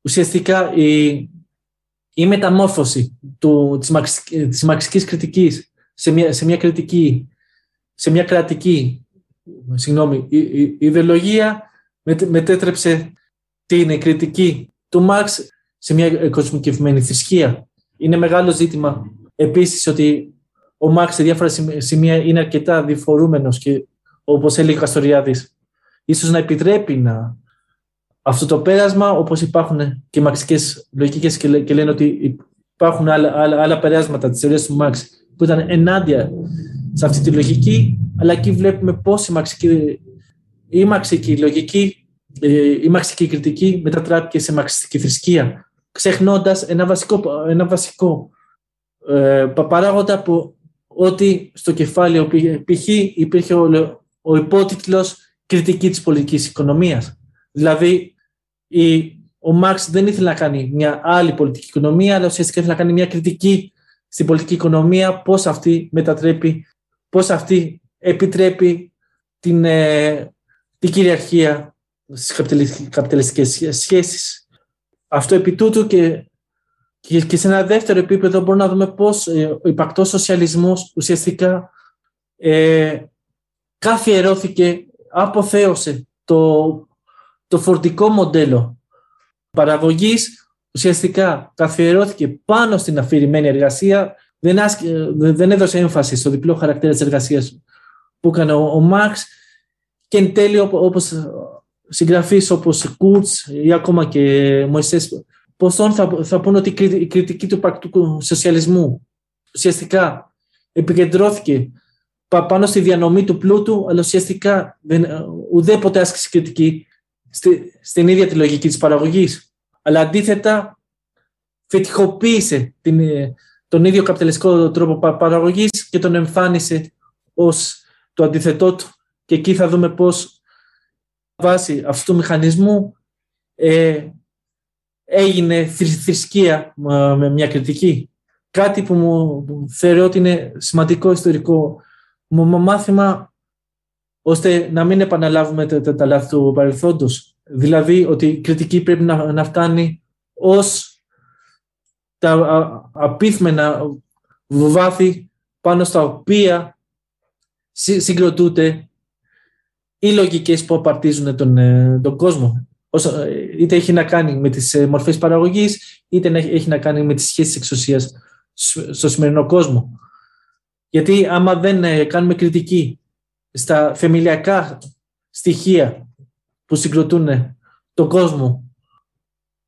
ουσιαστικά η, η μεταμόρφωση του, της, της μαξικής κριτικής σε μια, σε μια κριτική σε μια κρατική συγγνώμη, η, ιδεολογία μετέτρεψε την κριτική του Μάρξ σε μια κοσμικευμένη θρησκεία. Είναι μεγάλο ζήτημα επίσης ότι ο Μάρξ σε διάφορα σημεία είναι αρκετά διφορούμενος και όπως έλεγε ο Καστοριάδης, ίσως να επιτρέπει να αυτό το πέρασμα, όπως υπάρχουν και μαξικές λογικές και, λένε ότι υπάρχουν άλλα, άλλα, άλλα περάσματα της θεωρίας του Μάρξ που ήταν ενάντια σε αυτή τη λογική, αλλά εκεί βλέπουμε πώς η μαξική, η μαξική λογική, ε, η μαξική κριτική μετατράπηκε σε μαξιστική θρησκεία, ξεχνώντας ένα βασικό, ένα βασικό ε, παράγοντα που ότι στο κεφάλαιο π.χ. υπήρχε ο, ο υπότιτλος κριτική της πολιτικής οικονομίας. Δηλαδή, η, ο Μάρξ δεν ήθελε να κάνει μια άλλη πολιτική οικονομία, αλλά ουσιαστικά ήθελε να κάνει μια κριτική στην πολιτική οικονομία, πώς αυτή μετατρέπει πώς αυτή επιτρέπει την, ε, την κυριαρχία στις καπιταλιστικές σχέσεις. Αυτό επί τούτου και, και, σε ένα δεύτερο επίπεδο μπορούμε να δούμε πώς ε, ο υπακτός σοσιαλισμός ουσιαστικά ε, καθιερώθηκε αποθέωσε το, το φορτικό μοντέλο παραγωγής ουσιαστικά καθιερώθηκε πάνω στην αφηρημένη εργασία δεν, δεν έδωσε έμφαση στο διπλό χαρακτήρα της εργασίας που έκανε ο, ο Μάρξ και εν τέλει όπως συγγραφείς όπως Κούρτς ή ακόμα και Μωυσές Ποστόν θα, θα πούνε ότι η κριτική του πρακτικού σοσιαλισμού ουσιαστικά επικεντρώθηκε πάνω στη διανομή του πλούτου, αλλά ουσιαστικά δεν, ουδέποτε άσκησε κριτική στη, στην ίδια τη λογική της παραγωγής. Αλλά αντίθετα φετιχοποίησε την, τον ίδιο καπιταλιστικό τρόπο παραγωγής και τον εμφάνισε ως το αντιθετό του. Και εκεί θα δούμε πώς βάσει αυτού του μηχανισμού ε, έγινε θρησκεία με μια κριτική. Κάτι που μου θεωρώ ότι είναι σημαντικό ιστορικό μάθημα ώστε να μην επαναλάβουμε τα, τα, λάθη του παρελθόντος. Δηλαδή ότι η κριτική πρέπει να, να φτάνει ως τα απίθμενα βάθη πάνω στα οποία συγκροτούνται οι λογικές που απαρτίζουν τον, ε, τον κόσμο. Είτε έχει να κάνει με τις ε, μορφές παραγωγής, είτε έχει να κάνει με τις σχέσεις εξουσίας στο σημερινό κόσμο. Γιατί άμα δεν ε, κάνουμε κριτική στα θεμελιακά στοιχεία που συγκροτούν τον κόσμο,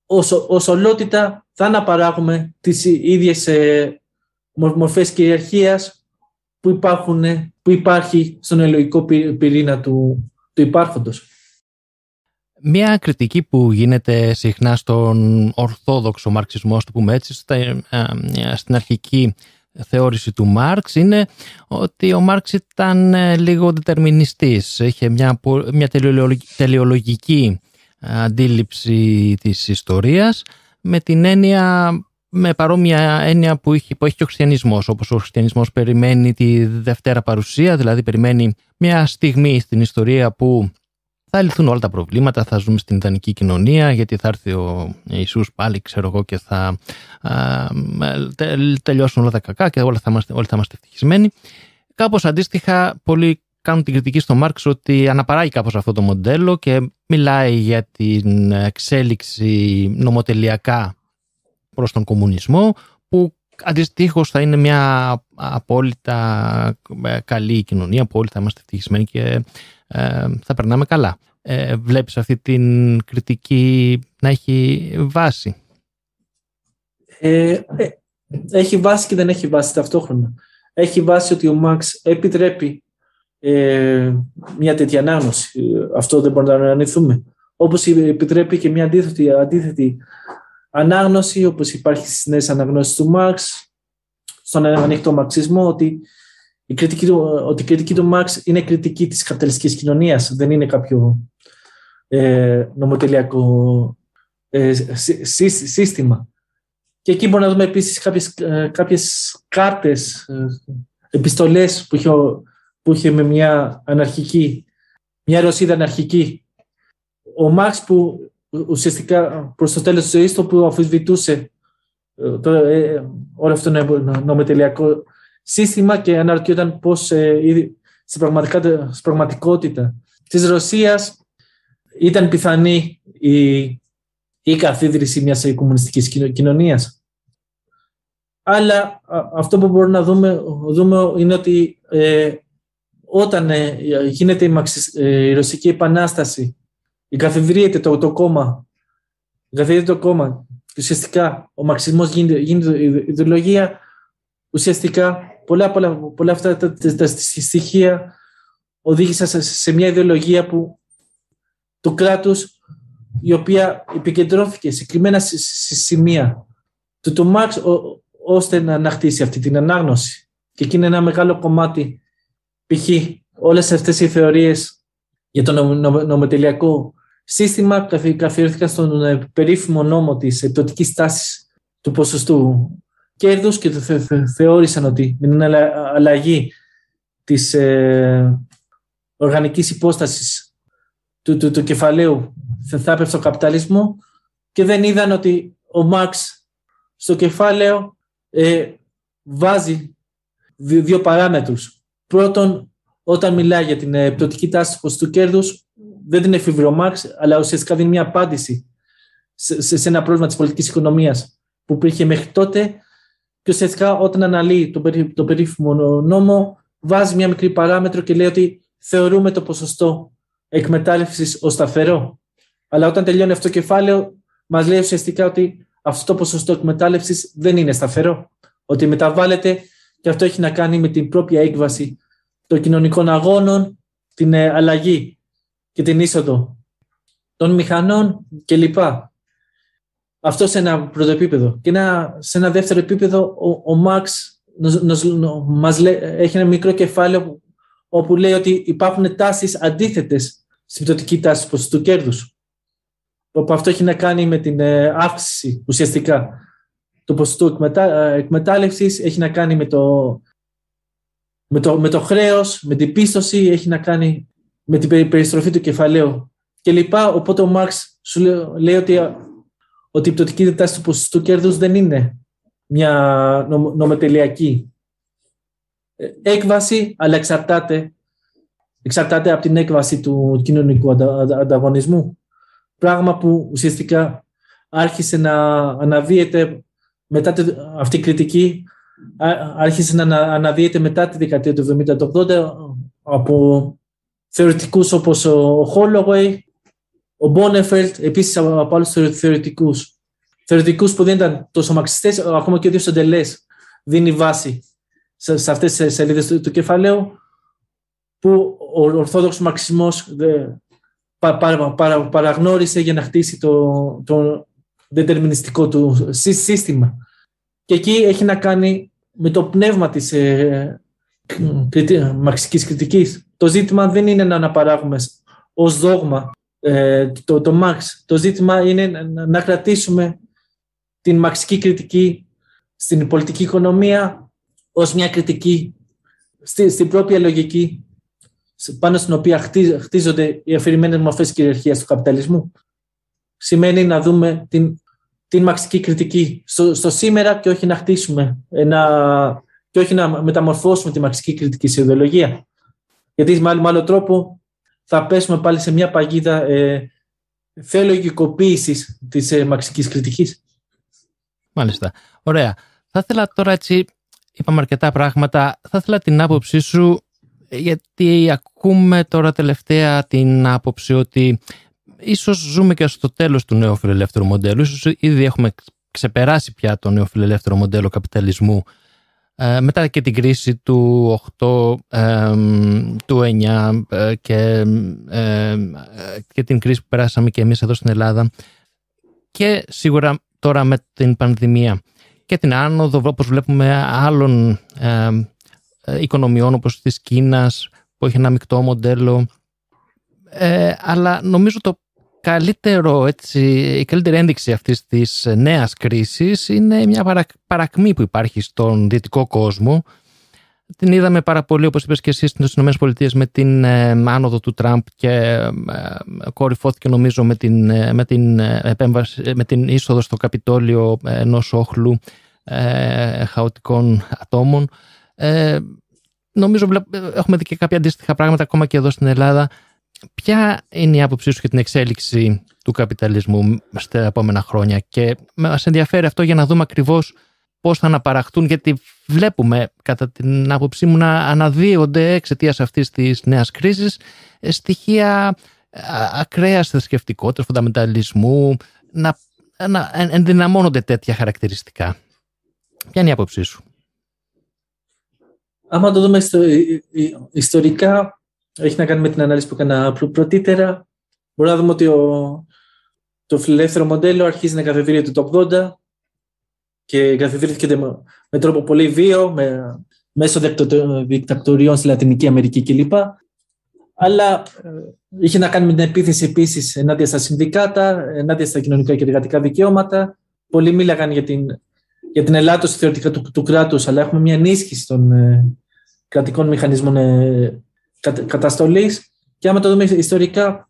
ως, ολότητα θα αναπαράγουμε τις ίδιες ε, μορφές κυριαρχίας που, υπάρχουν, που υπάρχει στον ελογικό πυρήνα του, του υπάρχοντος. Μία κριτική που γίνεται συχνά στον ορθόδοξο μαρξισμό, το πούμε έτσι, ε, στην αρχική θεώρηση του Μάρξ είναι ότι ο Μάρξ ήταν ε, λίγο δετερμινιστής. Είχε μια, μια τελειολογική αντίληψη της ιστορίας με την έννοια με παρόμοια έννοια που έχει, που έχει και ο χριστιανισμός όπως ο χριστιανισμός περιμένει τη δευτέρα παρουσία δηλαδή περιμένει μια στιγμή στην ιστορία που θα λυθούν όλα τα προβλήματα, θα ζούμε στην ιδανική κοινωνία γιατί θα έρθει ο Ιησούς πάλι ξέρω εγώ και θα α, τελειώσουν όλα τα κακά και όλα θα είμαστε, όλοι θα είμαστε ευτυχισμένοι. Κάπως αντίστοιχα πολλοί κάνουν την κριτική στο Μάρξ ότι αναπαράγει κάπως αυτό το μοντέλο και μιλάει για την εξέλιξη νομοτελειακά προς τον κομμουνισμό που αντιστοίχως θα είναι μια απόλυτα καλή κοινωνία που όλοι θα είμαστε ευτυχισμένοι και ε, θα περνάμε καλά. Ε, βλέπεις αυτή την κριτική να έχει βάση; Ε, ε, έχει βάση και δεν έχει βάση ταυτόχρονα. Έχει βάση ότι ο Μαξ επιτρέπει ε, μια τέτοια ανάγνωση. Αυτό δεν μπορούμε να αρνηθούμε. Όπως επιτρέπει και μια αντίθετη, αντίθετη ανάγνωση, όπως υπάρχει στις νέες αναγνώσεις του Μαξ, στον ανοιχτό μαξισμό, ότι η κριτική του, ότι η κριτική του Μάρξ είναι κριτική της καπιταλιστικής κοινωνίας, δεν είναι κάποιο ε, νομοτελειακό ε, σύστημα. Και εκεί μπορούμε να δούμε επίσης κάποιες, ε, κάποιες κάρτες, ε, επιστολές που είχε, που είχε με μια αναρχική, μια Ρωσίδα αναρχική. Ο Μάρξ που ουσιαστικά προς το τέλος της ζωής του που αφισβητούσε το, ε, όλο αυτό το νομοτελειακό σύστημα και αναρωτιόταν πώς ε, στην, πραγματικότητα της Ρωσίας ήταν πιθανή η, η καθίδρυση μιας κομμουνιστικής κοινωνίας. Αλλά αυτό που μπορούμε να δούμε, δούμε είναι ότι ε, όταν ε, γίνεται η, ε, η Ρωσική Επανάσταση, η καθιδρύεται το, το κόμμα, καθιδρύεται το κόμμα και ουσιαστικά ο μαξισμός γίνεται, γίνεται ιδεολογία, ουσιαστικά πολλά, πολλά, πολλά αυτά τα, τα, τα στοιχεία οδήγησαν σε, σε μια ιδεολογία που το κράτος η οποία επικεντρώθηκε συγκεκριμένα σε, σε σημεία του το Μάρξ ώστε να ανακτήσει αυτή την ανάγνωση. Και εκεί είναι ένα μεγάλο κομμάτι π.χ. όλες αυτές οι θεωρίες για το νομοτελειακό σύστημα καθιερώθηκαν στον ε, περίφημο νόμο της επιπτωτικής τάσης του ποσοστού κέρδους και θεώρησαν ότι με την αλλαγή της ε, οργανικής υπόστασης του, του, του κεφαλαίου θα έπεφτε ο καπιταλισμό και δεν είδαν ότι ο Μάρξ στο κεφάλαιο ε, βάζει δύο, δύο παράμετρους. Πρώτον, όταν μιλάει για την ε, πτωτική τάση του ποσοστού κέρδους, δεν την εφηβρεί ο Μάρξ, αλλά ουσιαστικά δίνει μια απάντηση σε, σε ένα πρόβλημα της πολιτικής οικονομίας που υπήρχε μέχρι τότε. Και ουσιαστικά όταν αναλύει τον, περί, το περίφημο νόμο, βάζει μια μικρή παράμετρο και λέει ότι θεωρούμε το ποσοστό εκμετάλλευσης ως σταθερό. Αλλά όταν τελειώνει αυτό το κεφάλαιο, μας λέει ουσιαστικά ότι αυτό το ποσοστό εκμετάλλευσης δεν είναι σταθερό. Ότι μεταβάλλεται και αυτό έχει να κάνει με την propia έκβαση των κοινωνικών αγώνων, την ε, αλλαγή και την είσοδο των μηχανών κλπ. Αυτό σε ένα πρώτο επίπεδο. Και ένα, σε ένα δεύτερο επίπεδο, ο, ο Μαξ μας έχει ένα μικρό κεφάλαιο όπου λέει ότι υπάρχουν τάσεις αντίθετες στην πτωτική τάση του κέρδους. Όπου αυτό έχει να κάνει με την ε, αύξηση ουσιαστικά του ποσοστού εκμετά, ε, εκμετάλλευσης, έχει να κάνει με το, με το, με το χρέος, με την πίστοση, έχει να κάνει με την περιστροφή του κεφαλαίου και λοιπά. Οπότε ο Μάρξ σου λέει ότι, ότι η πτωτική τάση του ποσοστού κέρδους δεν είναι μια νομοτελειακή ε, έκβαση, αλλά εξαρτάται, εξαρτάται από την έκβαση του κοινωνικού ανταγωνισμού. Πράγμα που ουσιαστικά άρχισε να αναδύεται μετά αυτή η κριτική άρχισε να αναδύεται μετά τη δεκαετία του 70-80 από θεωρητικούς όπως ο Holloway, ο Μπόνεφελτ, επίσης από άλλους θεωρητικούς. Θεωρητικούς που δεν ήταν τόσο μαξιστές, ακόμα και ο ίδιος ο Ντελές δίνει βάση σε αυτές τις σελίδες του, του κεφαλαίου που ο ορθόδοξος μαξισμός παρα, παρα, παραγνώρισε για να χτίσει το, το δετερμινιστικό του σύστημα. Και εκεί έχει να κάνει με το πνεύμα της ε, μαξικής κριτικής. Το ζήτημα δεν είναι να αναπαράγουμε ως δόγμα ε, το, το Μαξ. Το ζήτημα είναι να, να κρατήσουμε την μαξική κριτική στην πολιτική οικονομία ως μια κριτική στη, στην propia λογική πάνω στην οποία χτίζονται οι αφηρημένες μορφές κυριαρχίας του καπιταλισμού. Σημαίνει να δούμε την, την μαξική κριτική στο, στο σήμερα και όχι να χτίσουμε ένα, και όχι να μεταμορφώσουμε τη μαξική κριτική σε ιδεολογία. Γιατί με άλλο, με άλλο τρόπο θα πέσουμε πάλι σε μια παγίδα ε, θεολογικοποίησης της ε, μαξικής κριτικής. Μάλιστα. Ωραία. Θα ήθελα τώρα έτσι, είπαμε αρκετά πράγματα, θα ήθελα την άποψή σου, γιατί ακούμε τώρα τελευταία την άποψη ότι ίσως ζούμε και στο τέλος του νέου φιλελεύθερου μοντέλου, ίσως ήδη έχουμε ξεπεράσει πια το νέο φιλελεύθερο μοντέλο καπιταλισμού ε, μετά και την κρίση του 8, του 9 ε, και, και την κρίση που περάσαμε και εμείς εδώ στην Ελλάδα. Και σίγουρα τώρα με την πανδημία και την άνοδο όπως βλέπουμε άλλων ε, οικονομιών όπως της Κίνας που έχει ένα μεικτό μοντέλο. Αλλά νομίζω το καλύτερο, έτσι, η καλύτερη ένδειξη αυτής της νέας κρίσης είναι μια παρακμή που υπάρχει στον δυτικό κόσμο. Την είδαμε πάρα πολύ, όπως είπες και εσείς, στις ΗΠΑ με την ε, άνοδο του Τραμπ και ε, κορυφώθηκε νομίζω με την, ε, με, την επέμβαση, με την είσοδο στο Καπιτόλιο ενός όχλου ε, χαοτικών ατόμων. Ε, νομίζω έχουμε δει και κάποια αντίστοιχα πράγματα ακόμα και εδώ στην Ελλάδα Ποια είναι η άποψή σου για την εξέλιξη του καπιταλισμού στα επόμενα χρόνια και μας ενδιαφέρει αυτό για να δούμε ακριβώς πώς θα αναπαραχτούν γιατί βλέπουμε κατά την άποψή μου να αναδύονται εξαιτίας αυτής της νέας κρίσης ε, στοιχεία ακραίας θρησκευτικότητας, φονταμεταλισμού, να, να ενδυναμώνονται τέτοια χαρακτηριστικά. Ποια είναι η άποψή σου; Άμα το δούμε ιστορικά, έχει να κάνει με την ανάλυση που έκανα πρωτήτερα. Μπορούμε να δούμε ότι ο, το φιλελεύθερο μοντέλο αρχίζει να καθεδρύεται το 80 και καθεδρύθηκε με, τρόπο πολύ βίο, με, μέσω δικτακτοριών στη Λατινική Αμερική κλπ. Αλλά ε, είχε να κάνει με την επίθεση επίσης ενάντια στα συνδικάτα, ενάντια στα κοινωνικά και εργατικά δικαιώματα. Πολλοί μίλαγαν για την, για την ελάττωση θεωρητικά του, του κράτους, αλλά έχουμε μια ενίσχυση των ε, κρατικών μηχανισμών ε, καταστολής και άμα το δούμε ιστορικά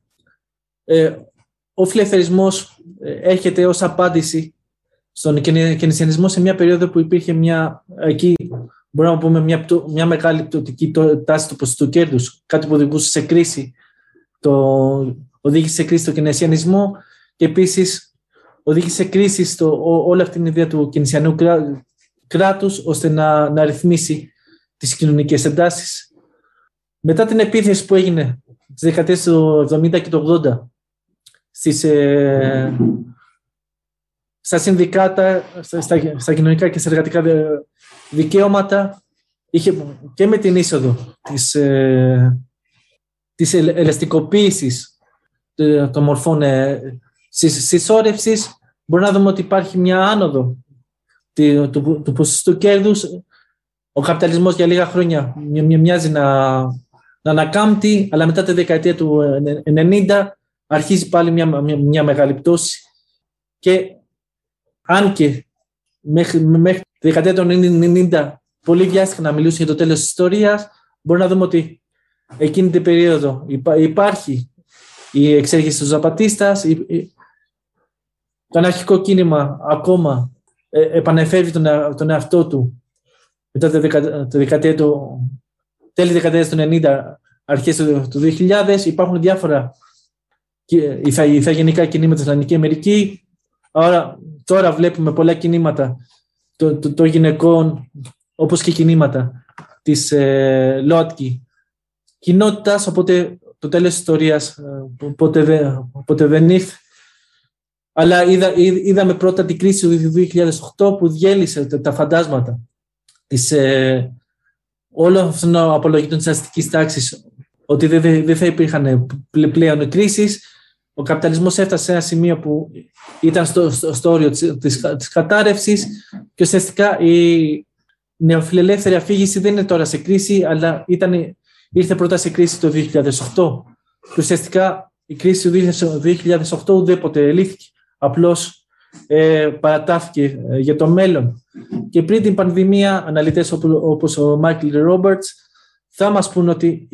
ε, ο φιλελευθερισμός ε, έρχεται ως απάντηση στον κενησιανισμό σε μια περίοδο που υπήρχε μια εκεί μπορούμε να πούμε μια, μια μεγάλη πτωτική τάση του ποσοστού κέρδους, κάτι που οδηγούσε σε κρίση, το, οδήγησε σε κρίση το κινησιανισμό και επίσης οδήγησε σε κρίση στο, όλη αυτή την ιδέα του κινησιανού κράτους ώστε να, να ρυθμίσει τις κοινωνικές εντάσεις. Μετά την επίθεση που έγινε τι δεκαετίες του 70 και του 80 στις, ε, στα συνδικάτα, στα, στα, κοινωνικά και στα εργατικά δικαιώματα είχε και με την είσοδο της, ε, της ελαστικοποίησης των μορφών ε, συσσόρευσης μπορεί να δούμε ότι υπάρχει μια άνοδο του, του, του ποσοστού κέρδους. Ο καπιταλισμός για λίγα χρόνια μοιάζει να, να ανακάμπτει, αλλά μετά τη δεκαετία του 90 αρχίζει πάλι μια, μια, μια μεγάλη πτώση. Και αν και μέχρι, μέχρι τη δεκαετία των 90 πολλοί βιάστηκαν να μιλήσουν για το τέλος της ιστορίας, μπορεί να δούμε ότι εκείνη την περίοδο υπάρχει η εξέγερση του Ζαπατίστας, το αναρχικό κίνημα ακόμα ε, επανεφεύγει τον, τον εαυτό του μετά τη δεκαετία του, τέλη δεκαετίας του 90, αρχές του, του 2000. Υπάρχουν διάφορα ηθαγενικά κινήματα στην Λατινική Αμερική. Άρα τώρα βλέπουμε πολλά κινήματα των το, το γυναικών, όπως και κινήματα της ε, ΛΟΑΤΚΙ κοινότητας, οπότε το τέλος της ιστορίας ε, ποτέ, δεν, ποτέ δεν ήρθε. Αλλά είδα, είδαμε πρώτα την κρίση του 2008 που διέλυσε τα, φαντάσματα της, ε, όλων αυτών των απολογητών της αστικής τάξης ότι δεν, δεν θα υπήρχαν πλέον κρίσεις ο καπιταλισμός έφτασε σε ένα σημείο που ήταν στο, στο, στο όριο της, της, κατάρρευσης και ουσιαστικά η νεοφιλελεύθερη αφήγηση δεν είναι τώρα σε κρίση, αλλά ήταν, ήρθε πρώτα σε κρίση το 2008. Και ουσιαστικά η κρίση του 2008 ουδέποτε λύθηκε. Απλώς ε, παρατάθηκε ε, για το μέλλον. Και πριν την πανδημία, αναλυτές όπως ο Μάικλ Ρόμπερτς θα μας πούν ότι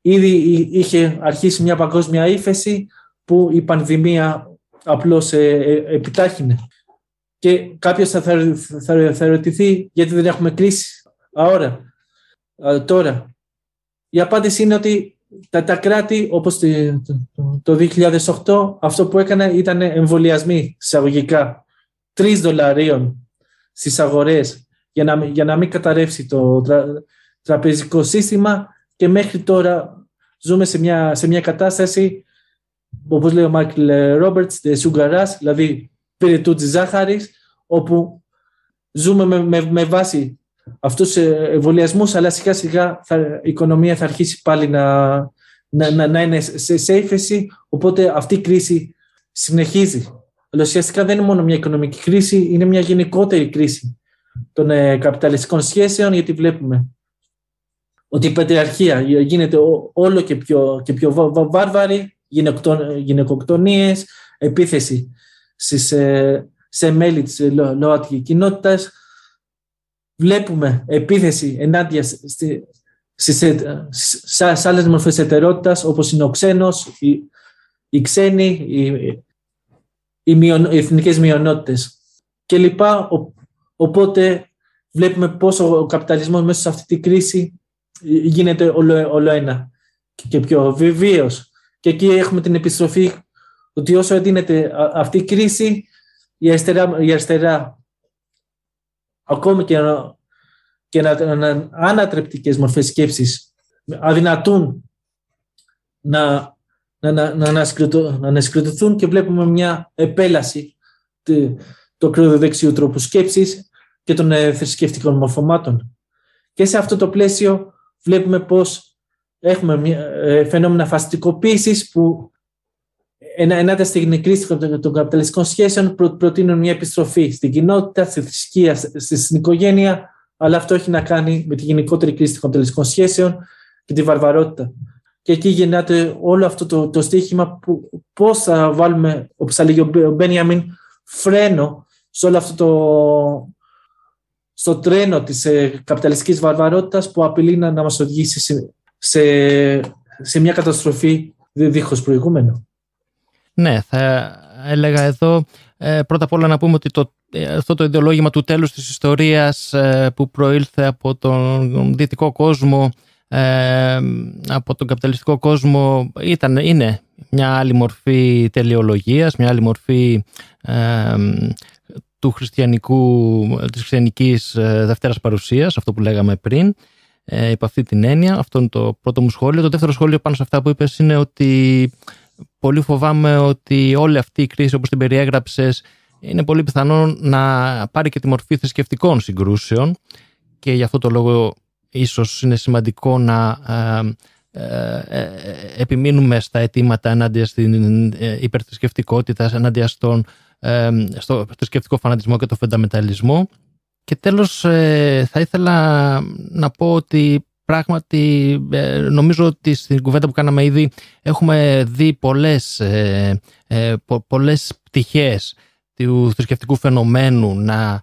ήδη είχε αρχίσει μια παγκόσμια ύφεση, που η πανδημία απλώς ε, ε, επιτάχυνε. Και κάποιος θα, θα, θα ερωτηθεί γιατί δεν έχουμε κρίση αόρα, τώρα. Η απάντηση είναι ότι τα, τα κράτη όπως το, το, 2008 αυτό που έκανε ήταν εμβολιασμοί εισαγωγικά τρεις δολαρίων στις αγορές για να, για να μην καταρρεύσει το τραπεζικό σύστημα και μέχρι τώρα ζούμε σε μια, σε μια κατάσταση Όπως λέει ο Μάικλ Ρόμπερτς, sugar δηλαδή πυρετού της ζάχαρης, όπου ζούμε με, με, με βάση αυτούς τους εμβολιασμούς, αλλά σιγά σιγά θα, η οικονομία θα αρχίσει πάλι να, να, να, να είναι σε, σε ύφεση, οπότε αυτή η κρίση συνεχίζει. Αλλά ουσιαστικά δεν είναι μόνο μια οικονομική κρίση, είναι μια γενικότερη κρίση των ε, καπιταλιστικών σχέσεων, γιατί βλέπουμε ότι η πατριαρχία γίνεται όλο και πιο, και πιο βάρβαρη, γυναικοκτονίες, επίθεση στις, ε, σε μέλη της ΛΟΑΤΚΙ κοινότητας. Βλέπουμε επίθεση ενάντια στη, στις, ε, σε άλλες μορφές ετερότητας όπως είναι ο ξένος, οι, οι ξένοι, οι, οι, μειον, οι εθνικές μειονότητες και λοιπά. οπότε βλέπουμε πώς ο, καπιταλισμός μέσα σε αυτή τη κρίση γίνεται όλο, όλο ένα και πιο βίαιος και εκεί έχουμε την επιστροφή ότι όσο εντείνεται αυτή η κρίση, η αριστερά, η αριστερά ακόμη και, και να, να, ανατρεπτικές μορφές σκέψης αδυνατούν να, να, να, να, να και βλέπουμε μια επέλαση του ακροδεξιού τρόπου σκέψης και των ε, θρησκευτικών μορφωμάτων. Και σε αυτό το πλαίσιο βλέπουμε πώς έχουμε μια, ε, φαινόμενα φαστικοποίηση που ενάντια στην κρίση των καπιταλιστικών σχέσεων προ, προτείνουν μια επιστροφή στην κοινότητα, στη θρησκεία, στην οικογένεια, αλλά αυτό έχει να κάνει με τη γενικότερη κρίση των καπιταλιστικών σχέσεων και τη βαρβαρότητα. Και εκεί γεννάται όλο αυτό το, το στίχημα που πώς θα βάλουμε, όπως θα λέγει ο Μπένιαμιν, φρένο σε όλο αυτό το, στο τρένο της ε, καπιταλιστικής βαρβαρότητας που απειλεί να, να μας οδηγήσει σε, σε μια καταστροφή δίχως προηγούμενο. Ναι, θα έλεγα εδώ ε, πρώτα απ' όλα να πούμε ότι το αυτό το ιδεολόγημα του τέλους της ιστορίας που προήλθε από τον δυτικό κόσμο από τον καπιταλιστικό κόσμο ήταν, είναι μια άλλη μορφή τελειολογίας, μια άλλη μορφή του χριστιανικού, της χριστιανικής ε, δευτέρας παρουσίας, αυτό που λέγαμε πριν, ε, υπ' αυτή την έννοια. Αυτό είναι το πρώτο μου σχόλιο. Το δεύτερο σχόλιο πάνω σε αυτά που είπες είναι ότι πολύ φοβάμαι ότι όλη αυτή η κρίση όπως την περιέγραψες είναι πολύ πιθανό να πάρει και τη μορφή θρησκευτικών συγκρούσεων και γι' αυτό το λόγο ίσως είναι σημαντικό να ε, ε, ε, επιμείνουμε στα αιτήματα ενάντια στην υπερθρησκευτικότητα, ενάντια στον στο θρησκευτικό φανατισμό και το φενταμεταλισμό. Και τέλος θα ήθελα να πω ότι πράγματι νομίζω ότι στην κουβέντα που κάναμε ήδη έχουμε δει πολλές, πολλές πτυχές του θρησκευτικού φαινομένου να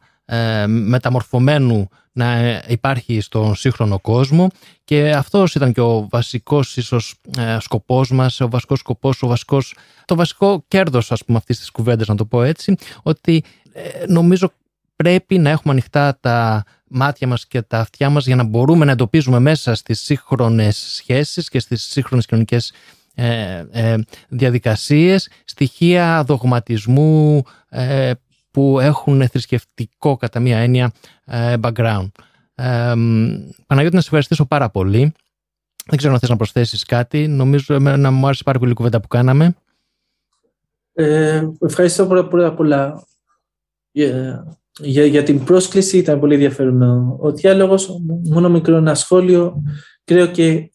μεταμορφωμένου να υπάρχει στον σύγχρονο κόσμο. Και αυτός ήταν και ο βασικός ίσως ε, σκοπός μας, ο βασικός σκοπός, ο βασικός, το βασικό κέρδος ας πούμε αυτής της κουβέντας να το πω έτσι, ότι ε, νομίζω πρέπει να έχουμε ανοιχτά τα μάτια μας και τα αυτιά μας για να μπορούμε να εντοπίζουμε μέσα στις σύγχρονες σχέσεις και στις σύγχρονες κοινωνικές ε, ε, διαδικασίες στοιχεία δογματισμού ε, που έχουν θρησκευτικό κατά μία έννοια ε, background. Ε, Παναγιώτη, να σε ευχαριστήσω πάρα πολύ. Δεν ξέρω αν θες να προσθέσεις κάτι. Νομίζω να μου άρεσε πάρα πολύ η κουβέντα που κάναμε. Ε, ευχαριστώ πρώτα απ' όλα για, για, για, την πρόσκληση. Ήταν πολύ ενδιαφέρον ο διάλογος. Μόνο μικρό ένα σχόλιο. Κρeo και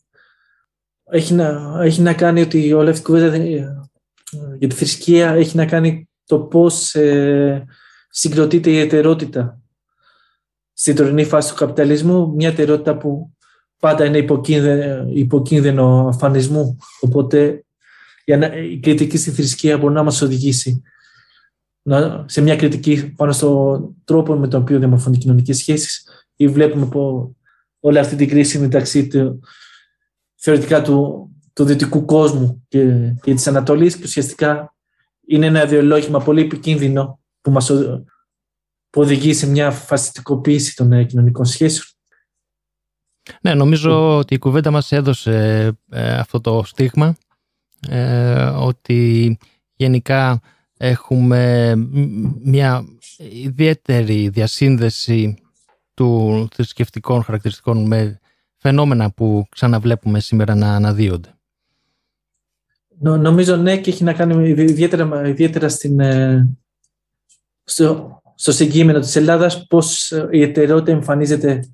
έχει να, έχει να κάνει ότι όλη αυτή η κουβέντα για τη θρησκεία έχει να κάνει το πώς ε, συγκροτείται η ετερότητα στην τωρινή φάση του καπιταλισμού, μια ετερότητα που πάντα είναι υποκίνδυνο, υποκίνδυνο αφανισμού. Οπότε η κριτική στη θρησκεία μπορεί να μας οδηγήσει σε μια κριτική πάνω στον τρόπο με τον οποίο διαμορφώνει κοινωνικές σχέσεις ή βλέπουμε πω όλη αυτή την κρίση μεταξύ του, θεωρητικά του, του δυτικού κόσμου και, και της Ανατολής και ουσιαστικά είναι ένα ιδεολόγημα πολύ επικίνδυνο που μας που οδηγεί σε μια φασιστικοποίηση των ε, κοινωνικών σχέσεων. Ναι, νομίζω ότι η κουβέντα μας έδωσε ε, αυτό το στίγμα ε, ότι γενικά έχουμε μια ιδιαίτερη διασύνδεση του θρησκευτικών χαρακτηριστικών με φαινόμενα που ξαναβλέπουμε σήμερα να αναδύονται. Νομίζω ναι και έχει να κάνει ιδιαίτερα, ιδιαίτερα στην, στο, στο συγκείμενο της Ελλάδας πώς η εταιρεότητα εμφανίζεται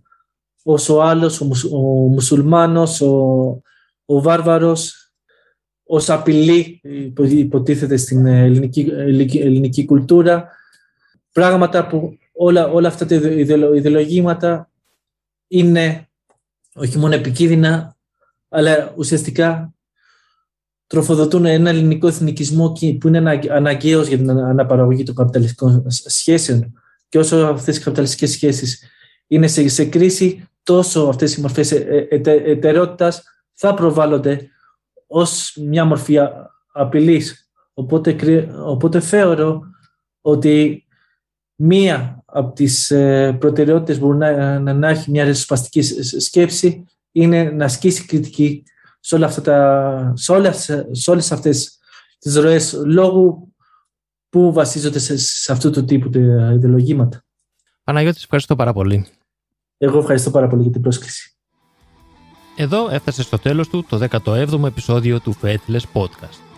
ως ο άλλος, ο, ο μουσουλμάνος, ο, ο βάρβαρος, ως απειλή υποτίθεται στην ελληνική, ελληνική κουλτούρα. Πράγματα που όλα, όλα αυτά τα ιδεολογήματα είναι όχι μόνο επικίνδυνα, αλλά ουσιαστικά τροφοδοτούν ένα ελληνικό εθνικισμό που είναι αναγκαίος για την αναπαραγωγή των καπιταλιστικών σχέσεων. Και όσο αυτές οι καπιταλιστικές σχέσεις είναι σε, σε, κρίση, τόσο αυτές οι μορφές ετερότητας θα προβάλλονται ως μια μορφή απειλής. Οπότε, οπότε θεωρώ ότι μία από τις ε, προτεραιότητες που μπορεί να, να, να έχει μια ριζοσπαστική σκέψη είναι να ασκήσει κριτική σε, όλα αυτά τα, σε, όλες, σε όλες αυτές τις ροές λόγου που βασίζονται σε, σε αυτού του τύπου τα ιδεολογήματα. Παναγιώτη, ευχαριστώ πάρα πολύ. Εγώ ευχαριστώ πάρα πολύ για την πρόσκληση. Εδώ έφτασε στο τέλος του το 17ο επεισόδιο του Faithless Podcast.